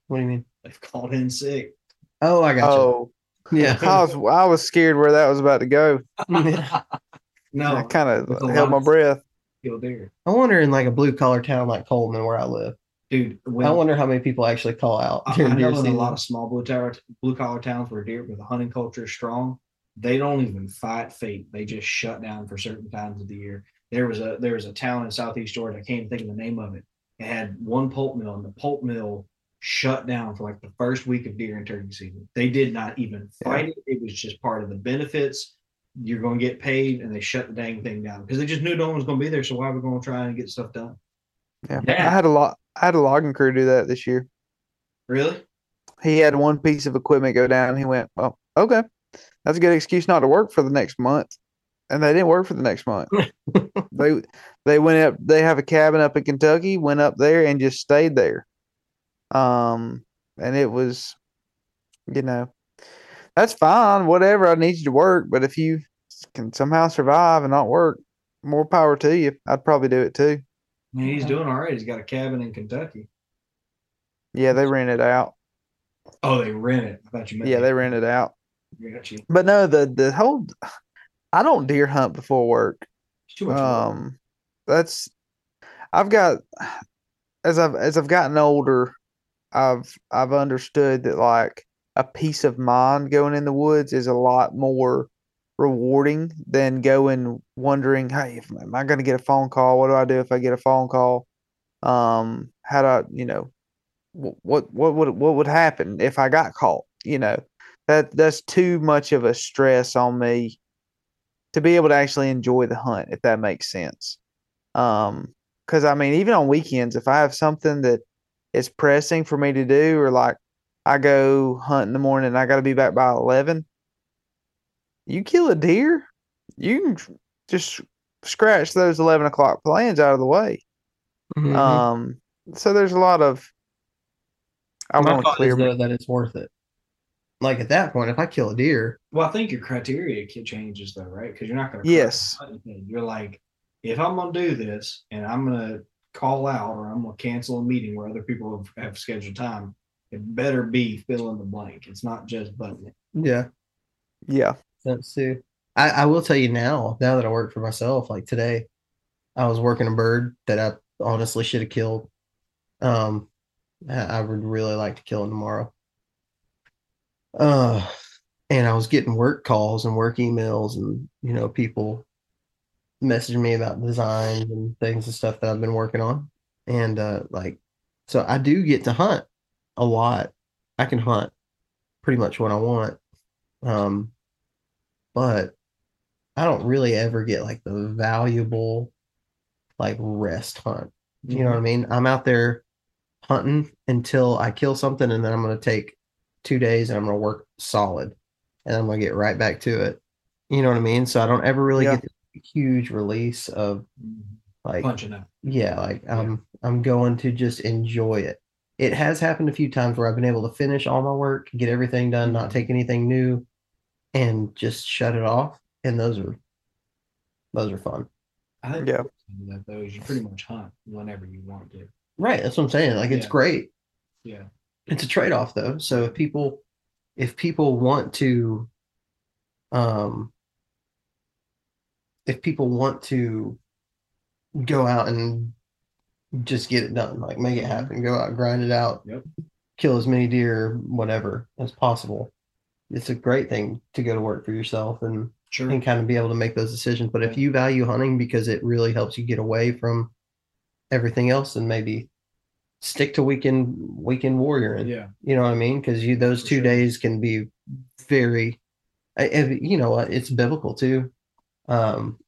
What do you mean? They've called in sick. Oh, I got Oh, you. Yeah. I was I was scared where that was about to go. no, I kind of held my breath. kill deer, I wonder in like a blue collar town like Coleman where I live. dude. When, I wonder how many people actually call out I, I know in a lot of small blue tower, blue collar towns where deer, where the hunting culture is strong, they don't even fight fate. They just shut down for certain times of the year. There was a there was a town in southeast Georgia. I can't even think of the name of it. It had one pulp mill, and the pulp mill shut down for like the first week of deer and turkey season. They did not even fight it. It was just part of the benefits. You're going to get paid, and they shut the dang thing down because they just knew no one was going to be there. So why are we going to try and get stuff done? Yeah. Yeah. I had a lot. I had a logging crew do that this year. Really? He had one piece of equipment go down. He went, "Oh, okay, that's a good excuse not to work for the next month." And they didn't work for the next month. they they went up. They have a cabin up in Kentucky. Went up there and just stayed there. Um, and it was, you know, that's fine. Whatever. I need you to work, but if you can somehow survive and not work, more power to you. I'd probably do it too. Mean, he's doing all right. He's got a cabin in Kentucky. Yeah, they rent it out. Oh, they rent it. I thought you meant Yeah, they rent it out. got you. But no, the the whole I don't deer hunt before work. Too much. work. Um, that's I've got as I've as I've gotten older, I've I've understood that like a peace of mind going in the woods is a lot more rewarding than going wondering, hey, am I going to get a phone call? What do I do if I get a phone call? Um, how do I, you know, what what what would what would happen if I got caught? You know, that that's too much of a stress on me to be able to actually enjoy the hunt, if that makes sense. Um, because I mean, even on weekends, if I have something that is pressing for me to do, or like I go hunt in the morning and I got to be back by eleven, you kill a deer, you can just scratch those eleven o'clock plans out of the way. Mhm. Um, so there's a lot of. I My want to clear. is though that it's worth it. Like at that point, if I kill a deer, Well, I think your criteria ca- changes though, right? Because you're not going to. Yes. You're like, if I'm going to do this and I'm going to call out or I'm going to cancel a meeting where other people have, have scheduled time, it better be fill in the blank. It's not just button it. yeah, yeah. That's too. I, I will tell you now, now that I work for myself, like today, I was working a bird that I honestly should have killed. Um, I, I would really like to kill him tomorrow. Uh, and I was getting work calls and work emails, and you know, people messaging me about designs and things and stuff that I've been working on. And uh, like, so I do get to hunt a lot. I can hunt pretty much what I want. Um, but I don't really ever get like the valuable like rest hunt. You know what I mean? I'm out there hunting until I kill something and then I'm going to take 2 days and I'm going to work solid and I'm going to get right back to it. You know what I mean? So I don't ever really Yeah. get huge release of like punching out. yeah, like I'm I'm going to just enjoy it. It has happened a few times where I've been able to finish all my work, get everything done, not take anything new, and just shut it off. And those are those are fun. I think Yeah. the flip that though is you pretty much hunt whenever you want to. Right. That's what I'm saying. Like it's Yeah. great. Yeah. It's a trade-off though. So if people if people want to um if people want to go out and just get it done, like make it happen, go out, grind it out, Yep. kill as many deer, whatever, as possible. It's a great thing to go to work for yourself and, Sure. and kind of be able to make those decisions. But if you value hunting because it really helps you get away from everything else, then maybe stick to weekend weekend warrior and Yeah. you know what I mean? Because you those For two sure. days can be very, you know, it's biblical too. Um,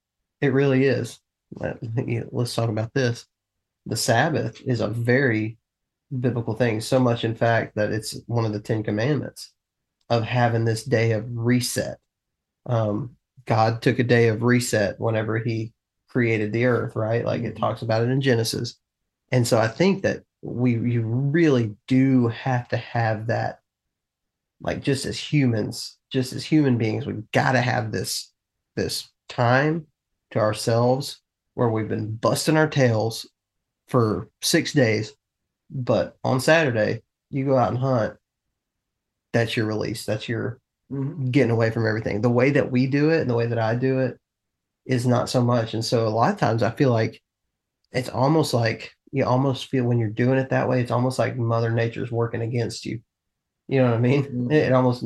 it really is. Let, let's talk about this. The Sabbath is a very biblical thing. So much, in fact, that it's one of the Ten Commandments of having this day of reset. Um, God took a day of reset whenever He created the earth, right? Like it Mhm. talks about it in Genesis. And so I think that we you really do have to have that like just as humans, just as human beings, we've got to have this this time to ourselves where we've been busting our tails for 6 days, but on Saturday you go out and hunt. That's your release. That's your Mhm. getting away from everything. The way that we do it and the way that I do it is not so much. And so a lot of times I feel like it's almost like you almost feel when you're doing it that way, it's almost like Mother Nature's working against you. You know what I mean? Mhm. It, it almost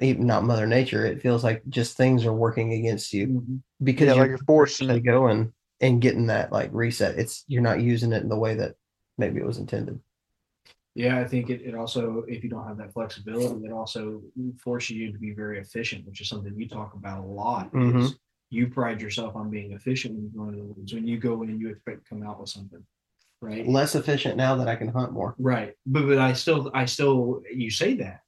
even not Mother Nature. It feels like just things are working against you Mhm. because Yeah, you're like you're forcing actually it. going and getting that like reset. It's you're not using it in the way that maybe it was intended. Yeah, I think it, it also, if you don't have that flexibility, it also forces you to be very efficient, which is something you talk about a lot. Mhm. You pride yourself on being efficient when you go into the woods. When you go in, you expect to come out with something, right? Less efficient now that I can hunt more. Right. But but I still I still you say that.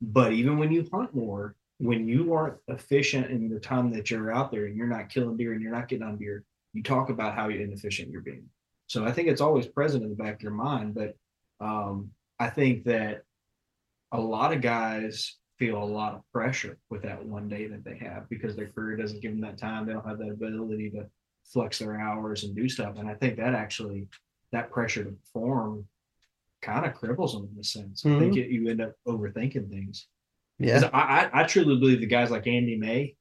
But even when you hunt more, when you aren't efficient in the time that you're out there and you're not killing deer and you're not getting on deer, you talk about how inefficient you're being. So I think it's always present in the back of your mind. But um, I think that a lot of guys feel a lot of pressure with that one day that they have because their career doesn't give them that time. They don't have that ability to flex their hours and do stuff. And I think that actually that pressure to perform kind of cripples them in a sense. I think it, you end up overthinking things. Yeah. I, I I truly believe the guys like Andy May,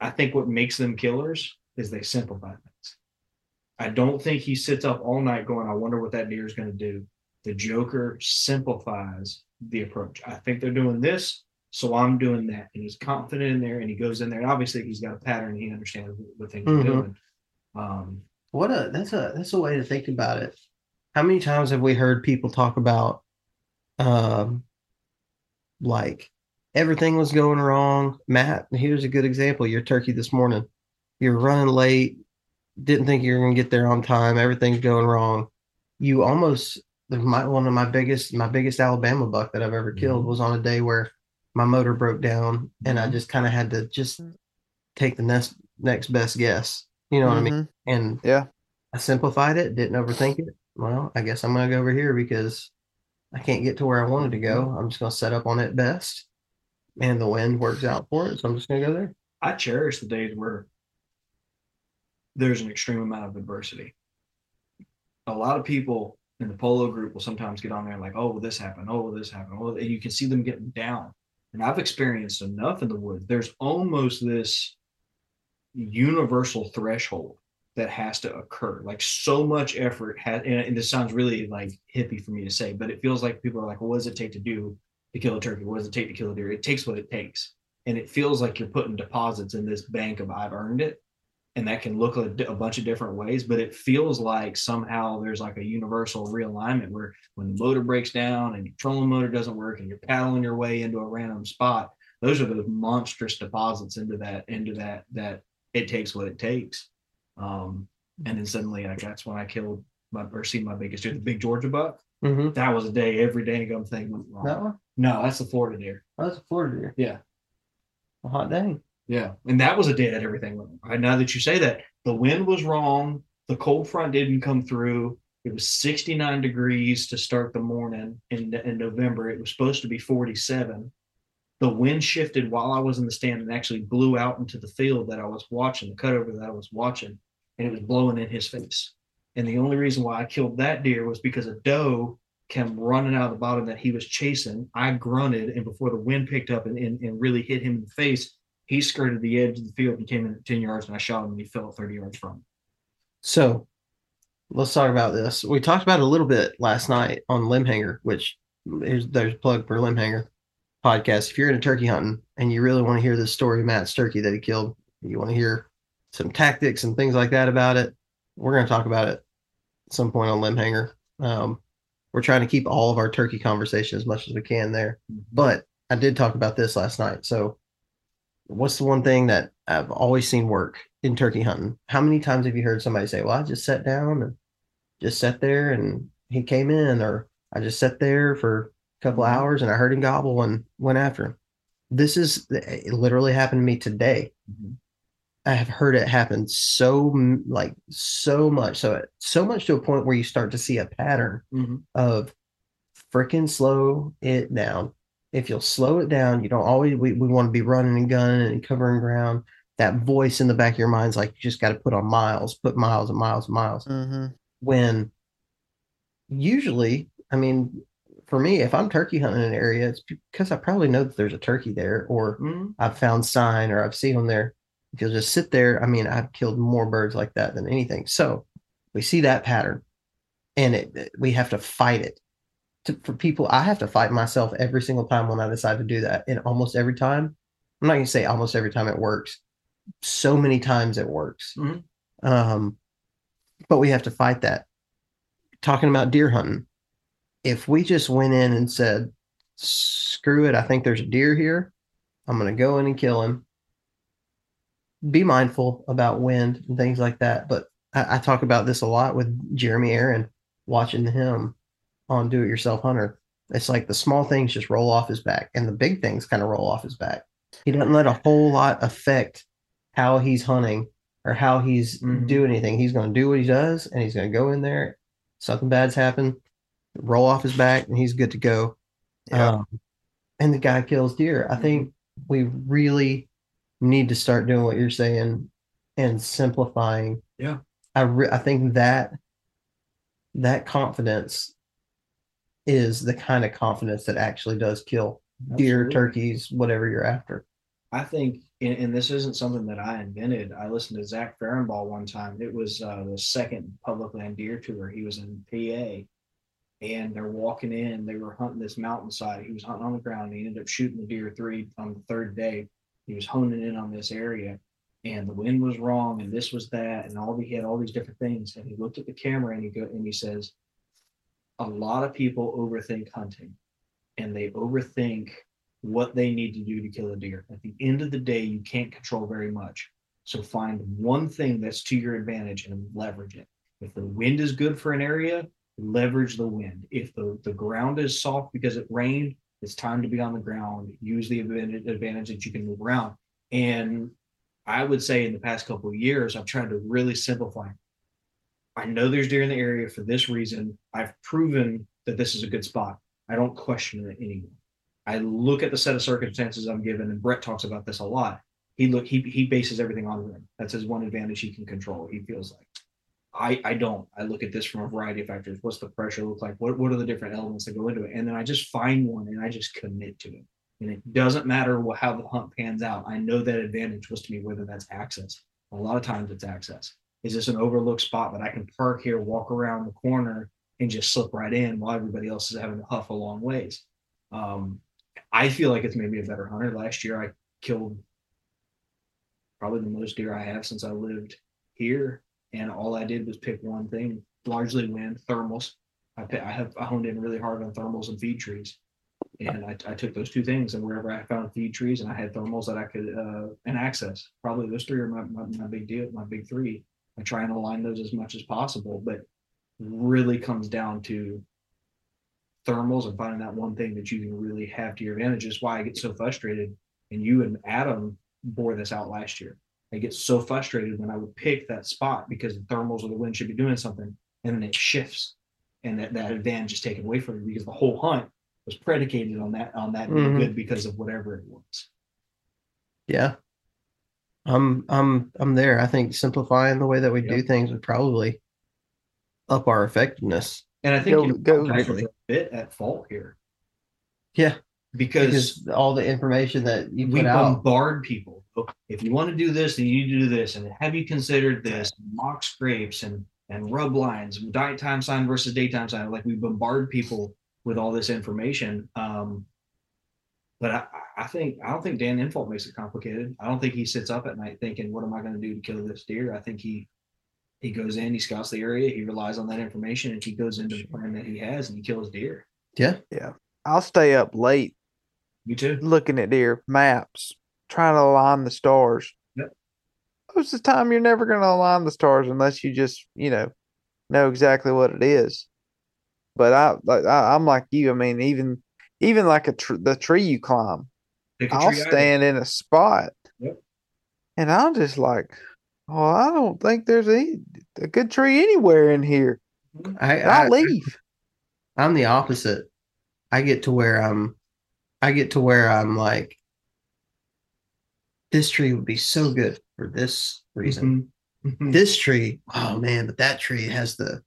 I think what makes them killers is they simplify things. I don't think he sits up all night going, I wonder what that deer is going to do. The Joker simplifies the approach. I think they're doing this, so I'm doing that. And he's confident in there and he goes in there. And obviously he's got a pattern. He understands what, what things Mhm. are doing. Um, What a that's a that's a way to think about it. How many times have we heard people talk about um like everything was going wrong? Matt, here's a good example. Your turkey this morning. You're running late, didn't think you were gonna get there on time, everything's going wrong. You almost my one of my biggest my biggest Alabama buck that I've ever killed was on a day where my motor broke down and I just kind of had to just take the next next best guess. You know what I mean? Mhm. And Yeah. I simplified it, didn't overthink it. Well, I guess I'm gonna go over here because I can't get to where I wanted to go. I'm just gonna set up on it best. And the wind works out for it. So I'm just gonna go there. I cherish the days where there's an extreme amount of adversity. A lot of people in the polo group will sometimes get on there like, oh, this happened, oh, this happened, oh, and you can see them getting down. And I've experienced enough in the woods. There's almost this universal threshold that has to occur. Like so much effort has, and, and this sounds really like hippie for me to say, but it feels like people are like, well, what does it take to do to kill a turkey? What does it take to kill a deer? It takes what it takes and it feels like you're putting deposits in this bank of I've earned it. And that can look a, a, bunch of different ways, but it feels like somehow there's like a universal realignment where when the motor breaks down and your trolling motor doesn't work and you're paddling your way into a random spot, those are those monstrous deposits into that, into that, that it takes what it takes. Um, and then suddenly like that's when I killed my or seen my biggest deer, the big Georgia buck. Mm-hmm. That was a day every day ago I'm thinking went wrong. That one? No, that's the Florida deer. Oh, that's a Florida deer. Yeah. A hot day. Yeah, and that was a day that everything went wrong. Now that you say that, the wind was wrong. The cold front didn't come through. It was 69 degrees to start the morning in, in November. It was supposed to be 47. The wind shifted while I was in the stand and actually blew out into the field that I was watching, the cutover that I was watching, and it was blowing in his face. And the only reason why I killed that deer was because a doe came running out of the bottom that he was chasing. I grunted, and before the wind picked up and, and, and really hit him in the face, he skirted the edge of the field and came in at 10 yards and I shot him and he fell 30 yards from him. So let's talk about this. We talked about a little bit last night on Limbhanger, which is there's a plug for Limbhanger podcast. If you're into turkey hunting and you really want to hear the story of Matt's turkey that he killed, you want to hear some tactics and things like that about it, we're going to talk about it at some point on Limbhanger. Um, we're trying to keep all of our turkey conversation as much as we can there. But I did talk about this last night. So what's the one thing that I've always seen work in turkey hunting? How many times have you heard somebody say, Well, I just sat down and just sat there and he came in, or I just sat there for a couple Mhm. hours and I heard him gobble and went after him. This is it literally happened to me today. Mhm. I have heard it happen so like so much, so so much to a point where you start to see a pattern Mhm. of freaking slow it down. If you'll slow it down, you don't always we, we want to be running and gunning and covering ground. That voice in the back of your mind's like you just got to put on miles, put miles and miles and miles. Mm-hmm. When usually, I mean, for me, if I'm turkey hunting in an area, it's because I probably know that there's a turkey there, or Mhm. I've found sign, or I've seen them there. If you'll just sit there, I mean, I've killed more birds like that than anything. So we see that pattern, and it, we have to fight it. To, for people, I have to fight myself every single time when I decide to do that, and almost every time. I'm not gonna say almost every time it works. So many times it works. Mhm. Um, but we have to fight that. Talking about deer hunting, if we just went in and said, "Screw it, I think there's a deer here. I'm gonna go in and kill him." Be mindful about wind and things like that. But I, I talk about this a lot with Jeremy Aaron, watching him on Do It Yourself Hunter. It's like the small things just roll off his back, and the big things kind of roll off his back. He doesn't let a whole lot affect how he's hunting or how he's Mhm. doing anything. He's going to do what he does, and he's going to go in there. Something bad's happened, roll off his back, and he's good to go. Yeah. Um, and the guy kills deer. I think we really need to start doing what you're saying and simplifying. Yeah. I re- I think that that confidence is the kind of confidence that actually does kill deer, turkeys, whatever you're after. I think and, and this isn't something that I invented. I listened to Zach Farrenball one time. It was uh, the second public land deer tour. He was in PA, and they're walking in. They were hunting this mountainside. He was hunting on the ground. He ended up shooting the deer three on the third day. He was honing in on this area, and the wind was wrong, and this was that, and all he had all these different things. And he looked at the camera and he go and he says, "A lot of people overthink hunting, and they overthink." what they need to do to kill a deer. At the end of the day, you can't control very much. So find one thing that's to your advantage and leverage it. If the wind is good for an area, leverage the wind. If the, the ground is soft because it rained, it's time to be on the ground. Use the advantage, that you can move around. And I would say in the past couple of years, I've tried to really simplify. I know there's deer in the area for this reason. I've proven that this is a good spot. I don't question it anymore. I look at the set of circumstances I'm given, and Brett talks about this a lot. He look he he bases everything on rim. That's his one advantage he can control. He feels like. I I don't. I look at this from a variety of factors. What's the pressure look like? What what are the different elements that go into it? And then I just find one and I just commit to it. And it doesn't matter what, how the hunt pans out. I know that advantage was to me, whether that's access. A lot of times it's access. Is this an overlooked spot that I can park here, walk around the corner, and just slip right in while everybody else is having to huff a long ways? Um, I feel like it's made me a better hunter. Last year, I killed probably the most deer I have since I lived here, and all I did was pick one thing, largely wind thermals. I I have I honed in really hard on thermals and feed trees, and I, I took those two things, and wherever I found feed trees and I had thermals that I could uh, and access, probably those three are my, my my big deal, my big three. I try and align those as much as possible, but really comes down to thermals and finding that one thing that you can really have to your advantage is why I get so frustrated. And you and Adam bore this out last year. I get so frustrated when I would pick that spot because the thermals or the wind should be doing something, and then it shifts, and that, that advantage is taken away from you because the whole hunt was predicated on that on that being Mhm. good because of whatever it was. Yeah. I'm I'm I'm there. I think simplifying the way that we do things would probably up our effectiveness. And I think Go- you go- a bit at fault here Yeah. because Because all the information that you we put out. bombard people. If you want to do this, then you need to do this. And have you considered this? Mock scrapes and and rub lines, nighttime sign versus daytime sign. Like we bombard people with all this information. Um, but I, I think I don't think Dan Infalt makes it complicated. I don't think he sits up at night thinking, "What am I going to do to kill this deer?" I think he he goes in, he scouts the area, he relies on that information, and he goes into the plan that he has, and he kills deer. Yeah, yeah. I'll stay up late You too. looking at deer maps, trying to align the stars. Yep. Most of the time, you're never going to align the stars unless you just, you know, know exactly what it is. But I, like, I I'm like you. I mean, even even like a tr- the tree you climb, a I'll stand in a spot, Yep. and I'll just like, oh, I don't think there's any a good tree anywhere in here. I, I'll I leave. I'm the opposite. I get to where I'm I get to where I'm like this tree would be so good for this reason. Mhm. This tree, oh man, but that tree has the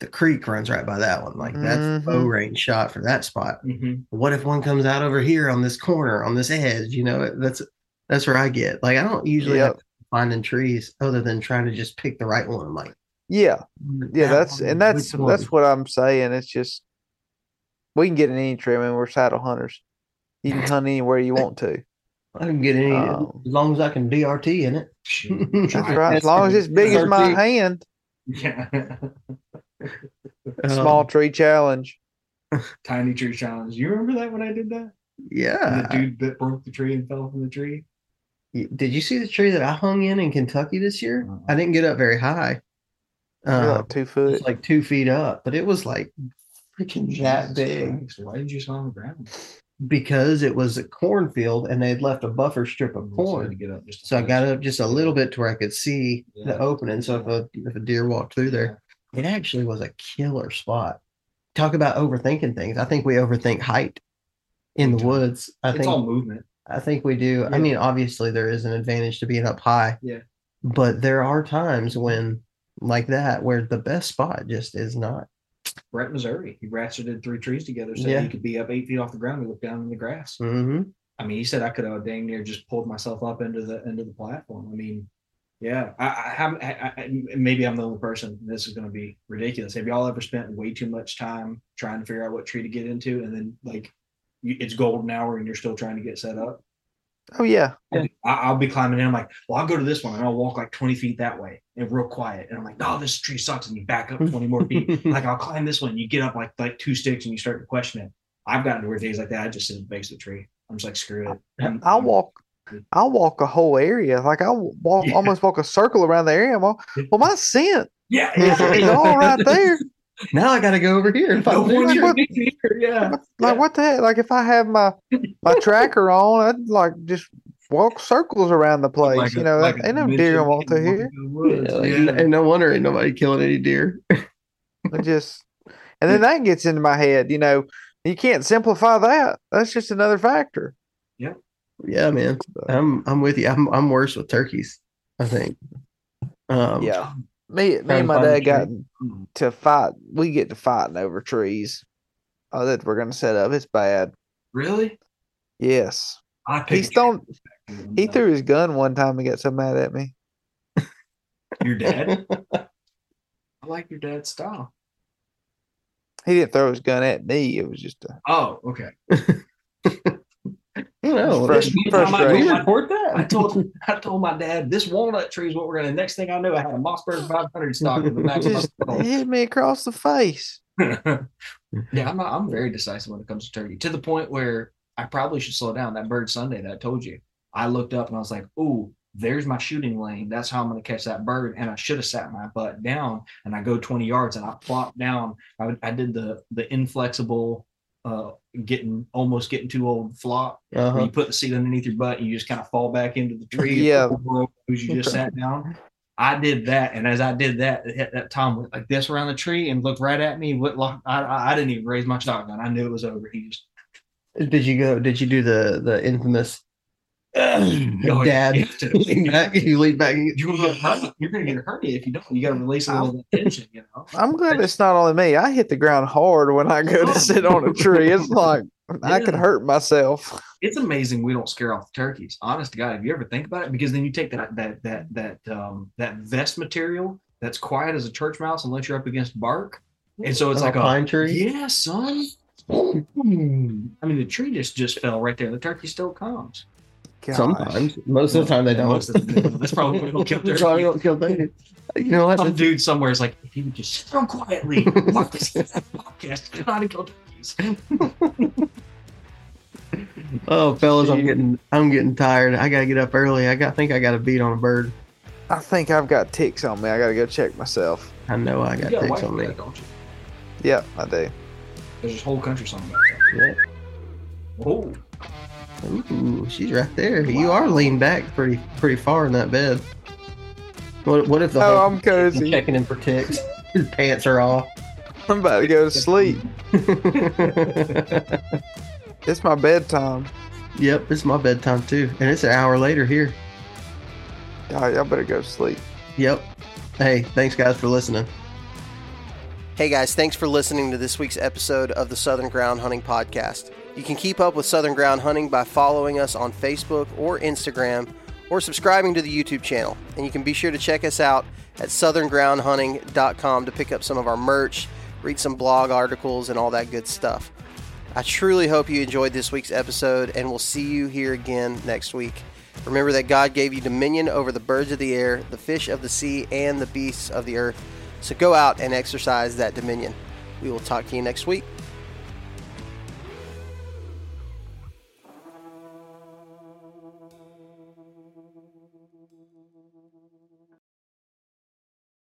the creek runs right by that one. Like that's the bow range shot for that spot. Mhm. What if one comes out over here on this corner, on this edge? You know, that's that's where I get. Like I don't usually Yep. have to finding trees other than trying to just pick the right one. I'm Like Yeah, yeah. That's and that's that's what I'm saying. It's just we can get in any tree. I mean, we're saddle hunters. You can hunt anywhere you want to. I can get any Um, as long as I can DRT in it. That's right. As long as it's big as my hand. Yeah. Um, Small tree challenge. Tiny tree challenge. You remember that when I did that? And Yeah. the dude that broke the tree and fell from the tree. Did you see the tree that I hung in in Kentucky this year? Uh-uh. I didn't get up very high. You're Uh, like two foot. it's like two feet up, but it was like freaking that big Christ, Why did you sit on the ground? Because it was a cornfield and they had left a buffer strip of mm, to corn. get up just So I got up just a little bit to where I could see the opening. So if a if a deer walked through there, it actually was a killer spot. Talk about overthinking things. I think we overthink height in the woods. I It's think all movement. I think we do. Yeah. I mean, obviously there is an advantage to being up high. Yeah. But there are times when like that where the best spot just is not. Brett, Missouri. He ratcheted three trees together so Yeah. he could be up eight feet off the ground and look down in the grass. hmm I mean, he said I could have dang near just pulled myself up into the into the platform. I mean, yeah, I, I. I, maybe I'm the only person. This is going to be ridiculous. Have y'all ever spent way too much time trying to figure out what tree to get into, and then like you, it's golden hour and you're still trying to get set up? Oh yeah. I'll be climbing in. I'm like, well, I'll go to this one and I'll walk like 20 feet that way and real quiet. And I'm like, no, this tree sucks. And you back up 20 more feet. like I'll climb this one. You get up like like two sticks and you start to question it. I've gotten to where days like that. I just sit at the base of the tree. I'm just like, screw it. I'm- I'll I'm- walk. I'll walk a whole area. Like I'll walk Yeah. almost walk a circle around the area. Well, well my scent Yeah, is, is all right there. Now I got to go over here and No find the wonder here, Yeah. What- Like what the heck? Like if I have my my tracker on, I'd like just walk circles around the place. Like a- you know, like ain't no deer gonna walk through here. Woods, Yeah, like, yeah. And no wonder ain't nobody killing any deer. I just and then that gets into my head. You know, you can't simplify that. That's just another factor. Yeah, yeah, man. I'm I'm with you. I'm I'm worse with turkeys. I think. Um, Yeah. Me, me and my dad got to fight. We get to fighting over trees. Oh, that we're gonna set up. It's bad. Really? Yes. I He's picked thrown. Mm-hmm. He threw his gun one time and got so mad at me. your dad. I like your dad's style. He didn't throw his gun at me. It was just a Oh, okay. I don't know. Frust- One time I told my- report that. I told I told my dad this walnut tree is what we're gonna. Next thing I knew, I had a Mossberg 500 stock in the back just of my hit me across the face. yeah, I'm not, I'm very decisive when it comes to turkey. To the point where I probably should slow down. That bird Sunday that I told you, I looked up and I was like, "Ooh, there's my shooting lane. That's how I'm gonna catch that bird." And I should have sat my butt down and I go 20 yards and I plop down. I, I did the the inflexible, uh, getting almost getting too old flop. Uh-huh. you put the seat underneath your butt and you just kind of fall back into the tree. Yeah. Because you just sat down. I did that, and as I did that, hit that Tom went like this around the tree and looked right at me. Lock, I, I I didn't even raise my shotgun. I knew it was over. He just Did you go? Did you do the the infamous yeah, dad? you lean back, you lean back. You're gonna get hurt. You're gonna get hurt if you don't. You got to release a little of the tension. You know. I'm glad it's not only me. I hit the ground hard when I go to sit on a tree. It's like I could hurt myself. It's amazing we don't scare off the turkeys. Honest to God, have you ever think about it? Because then you take that that that that um that vest material that's quiet as a church mouse unless you're up against bark, and so it's Oh, like a pine tree. Yeah, son. I mean, the tree just just fell right there. The turkey still comes. Gosh. Sometimes, most of the time they don't. Most of the time. That's probably why we don't kill That's why we kill turkeys. You know what? Some dude somewhere is like, if you would just sit down quietly, watch this podcast, you know how to kill turkeys. Oh, fellas, I'm getting I'm getting tired. I gotta get up early. I got I think I got a beat on a bird. I think I've got ticks on me. I got to go check myself. I know I got got ticks on me. that, don't you? Yeah, I do. There's this whole country song about Yeah. Oh, Ooh, she's right there. You are leaned back pretty pretty far in that bed. What what if the Oh, I'm cozy. checking in for ticks? His pants are off. I'm about to go to sleep. It's my bedtime. yep, it's my bedtime too, and it's an hour later here. God, y'all better go to sleep. Yep. Hey, thanks guys for listening. Hey guys, thanks for listening to this week's episode of the Southern Ground Hunting Podcast. You can keep up with Southern Ground Hunting by following us on Facebook or Instagram or subscribing to the YouTube channel. And you can be sure to check us out at southerngroundhunting.com to pick up some of our merch, read some blog articles, and all that good stuff. I truly hope you enjoyed this week's episode, and we'll see you here again next week. Remember that God gave you dominion over the birds of the air, the fish of the sea, and the beasts of the earth. So go out and exercise that dominion. We will talk to you next week.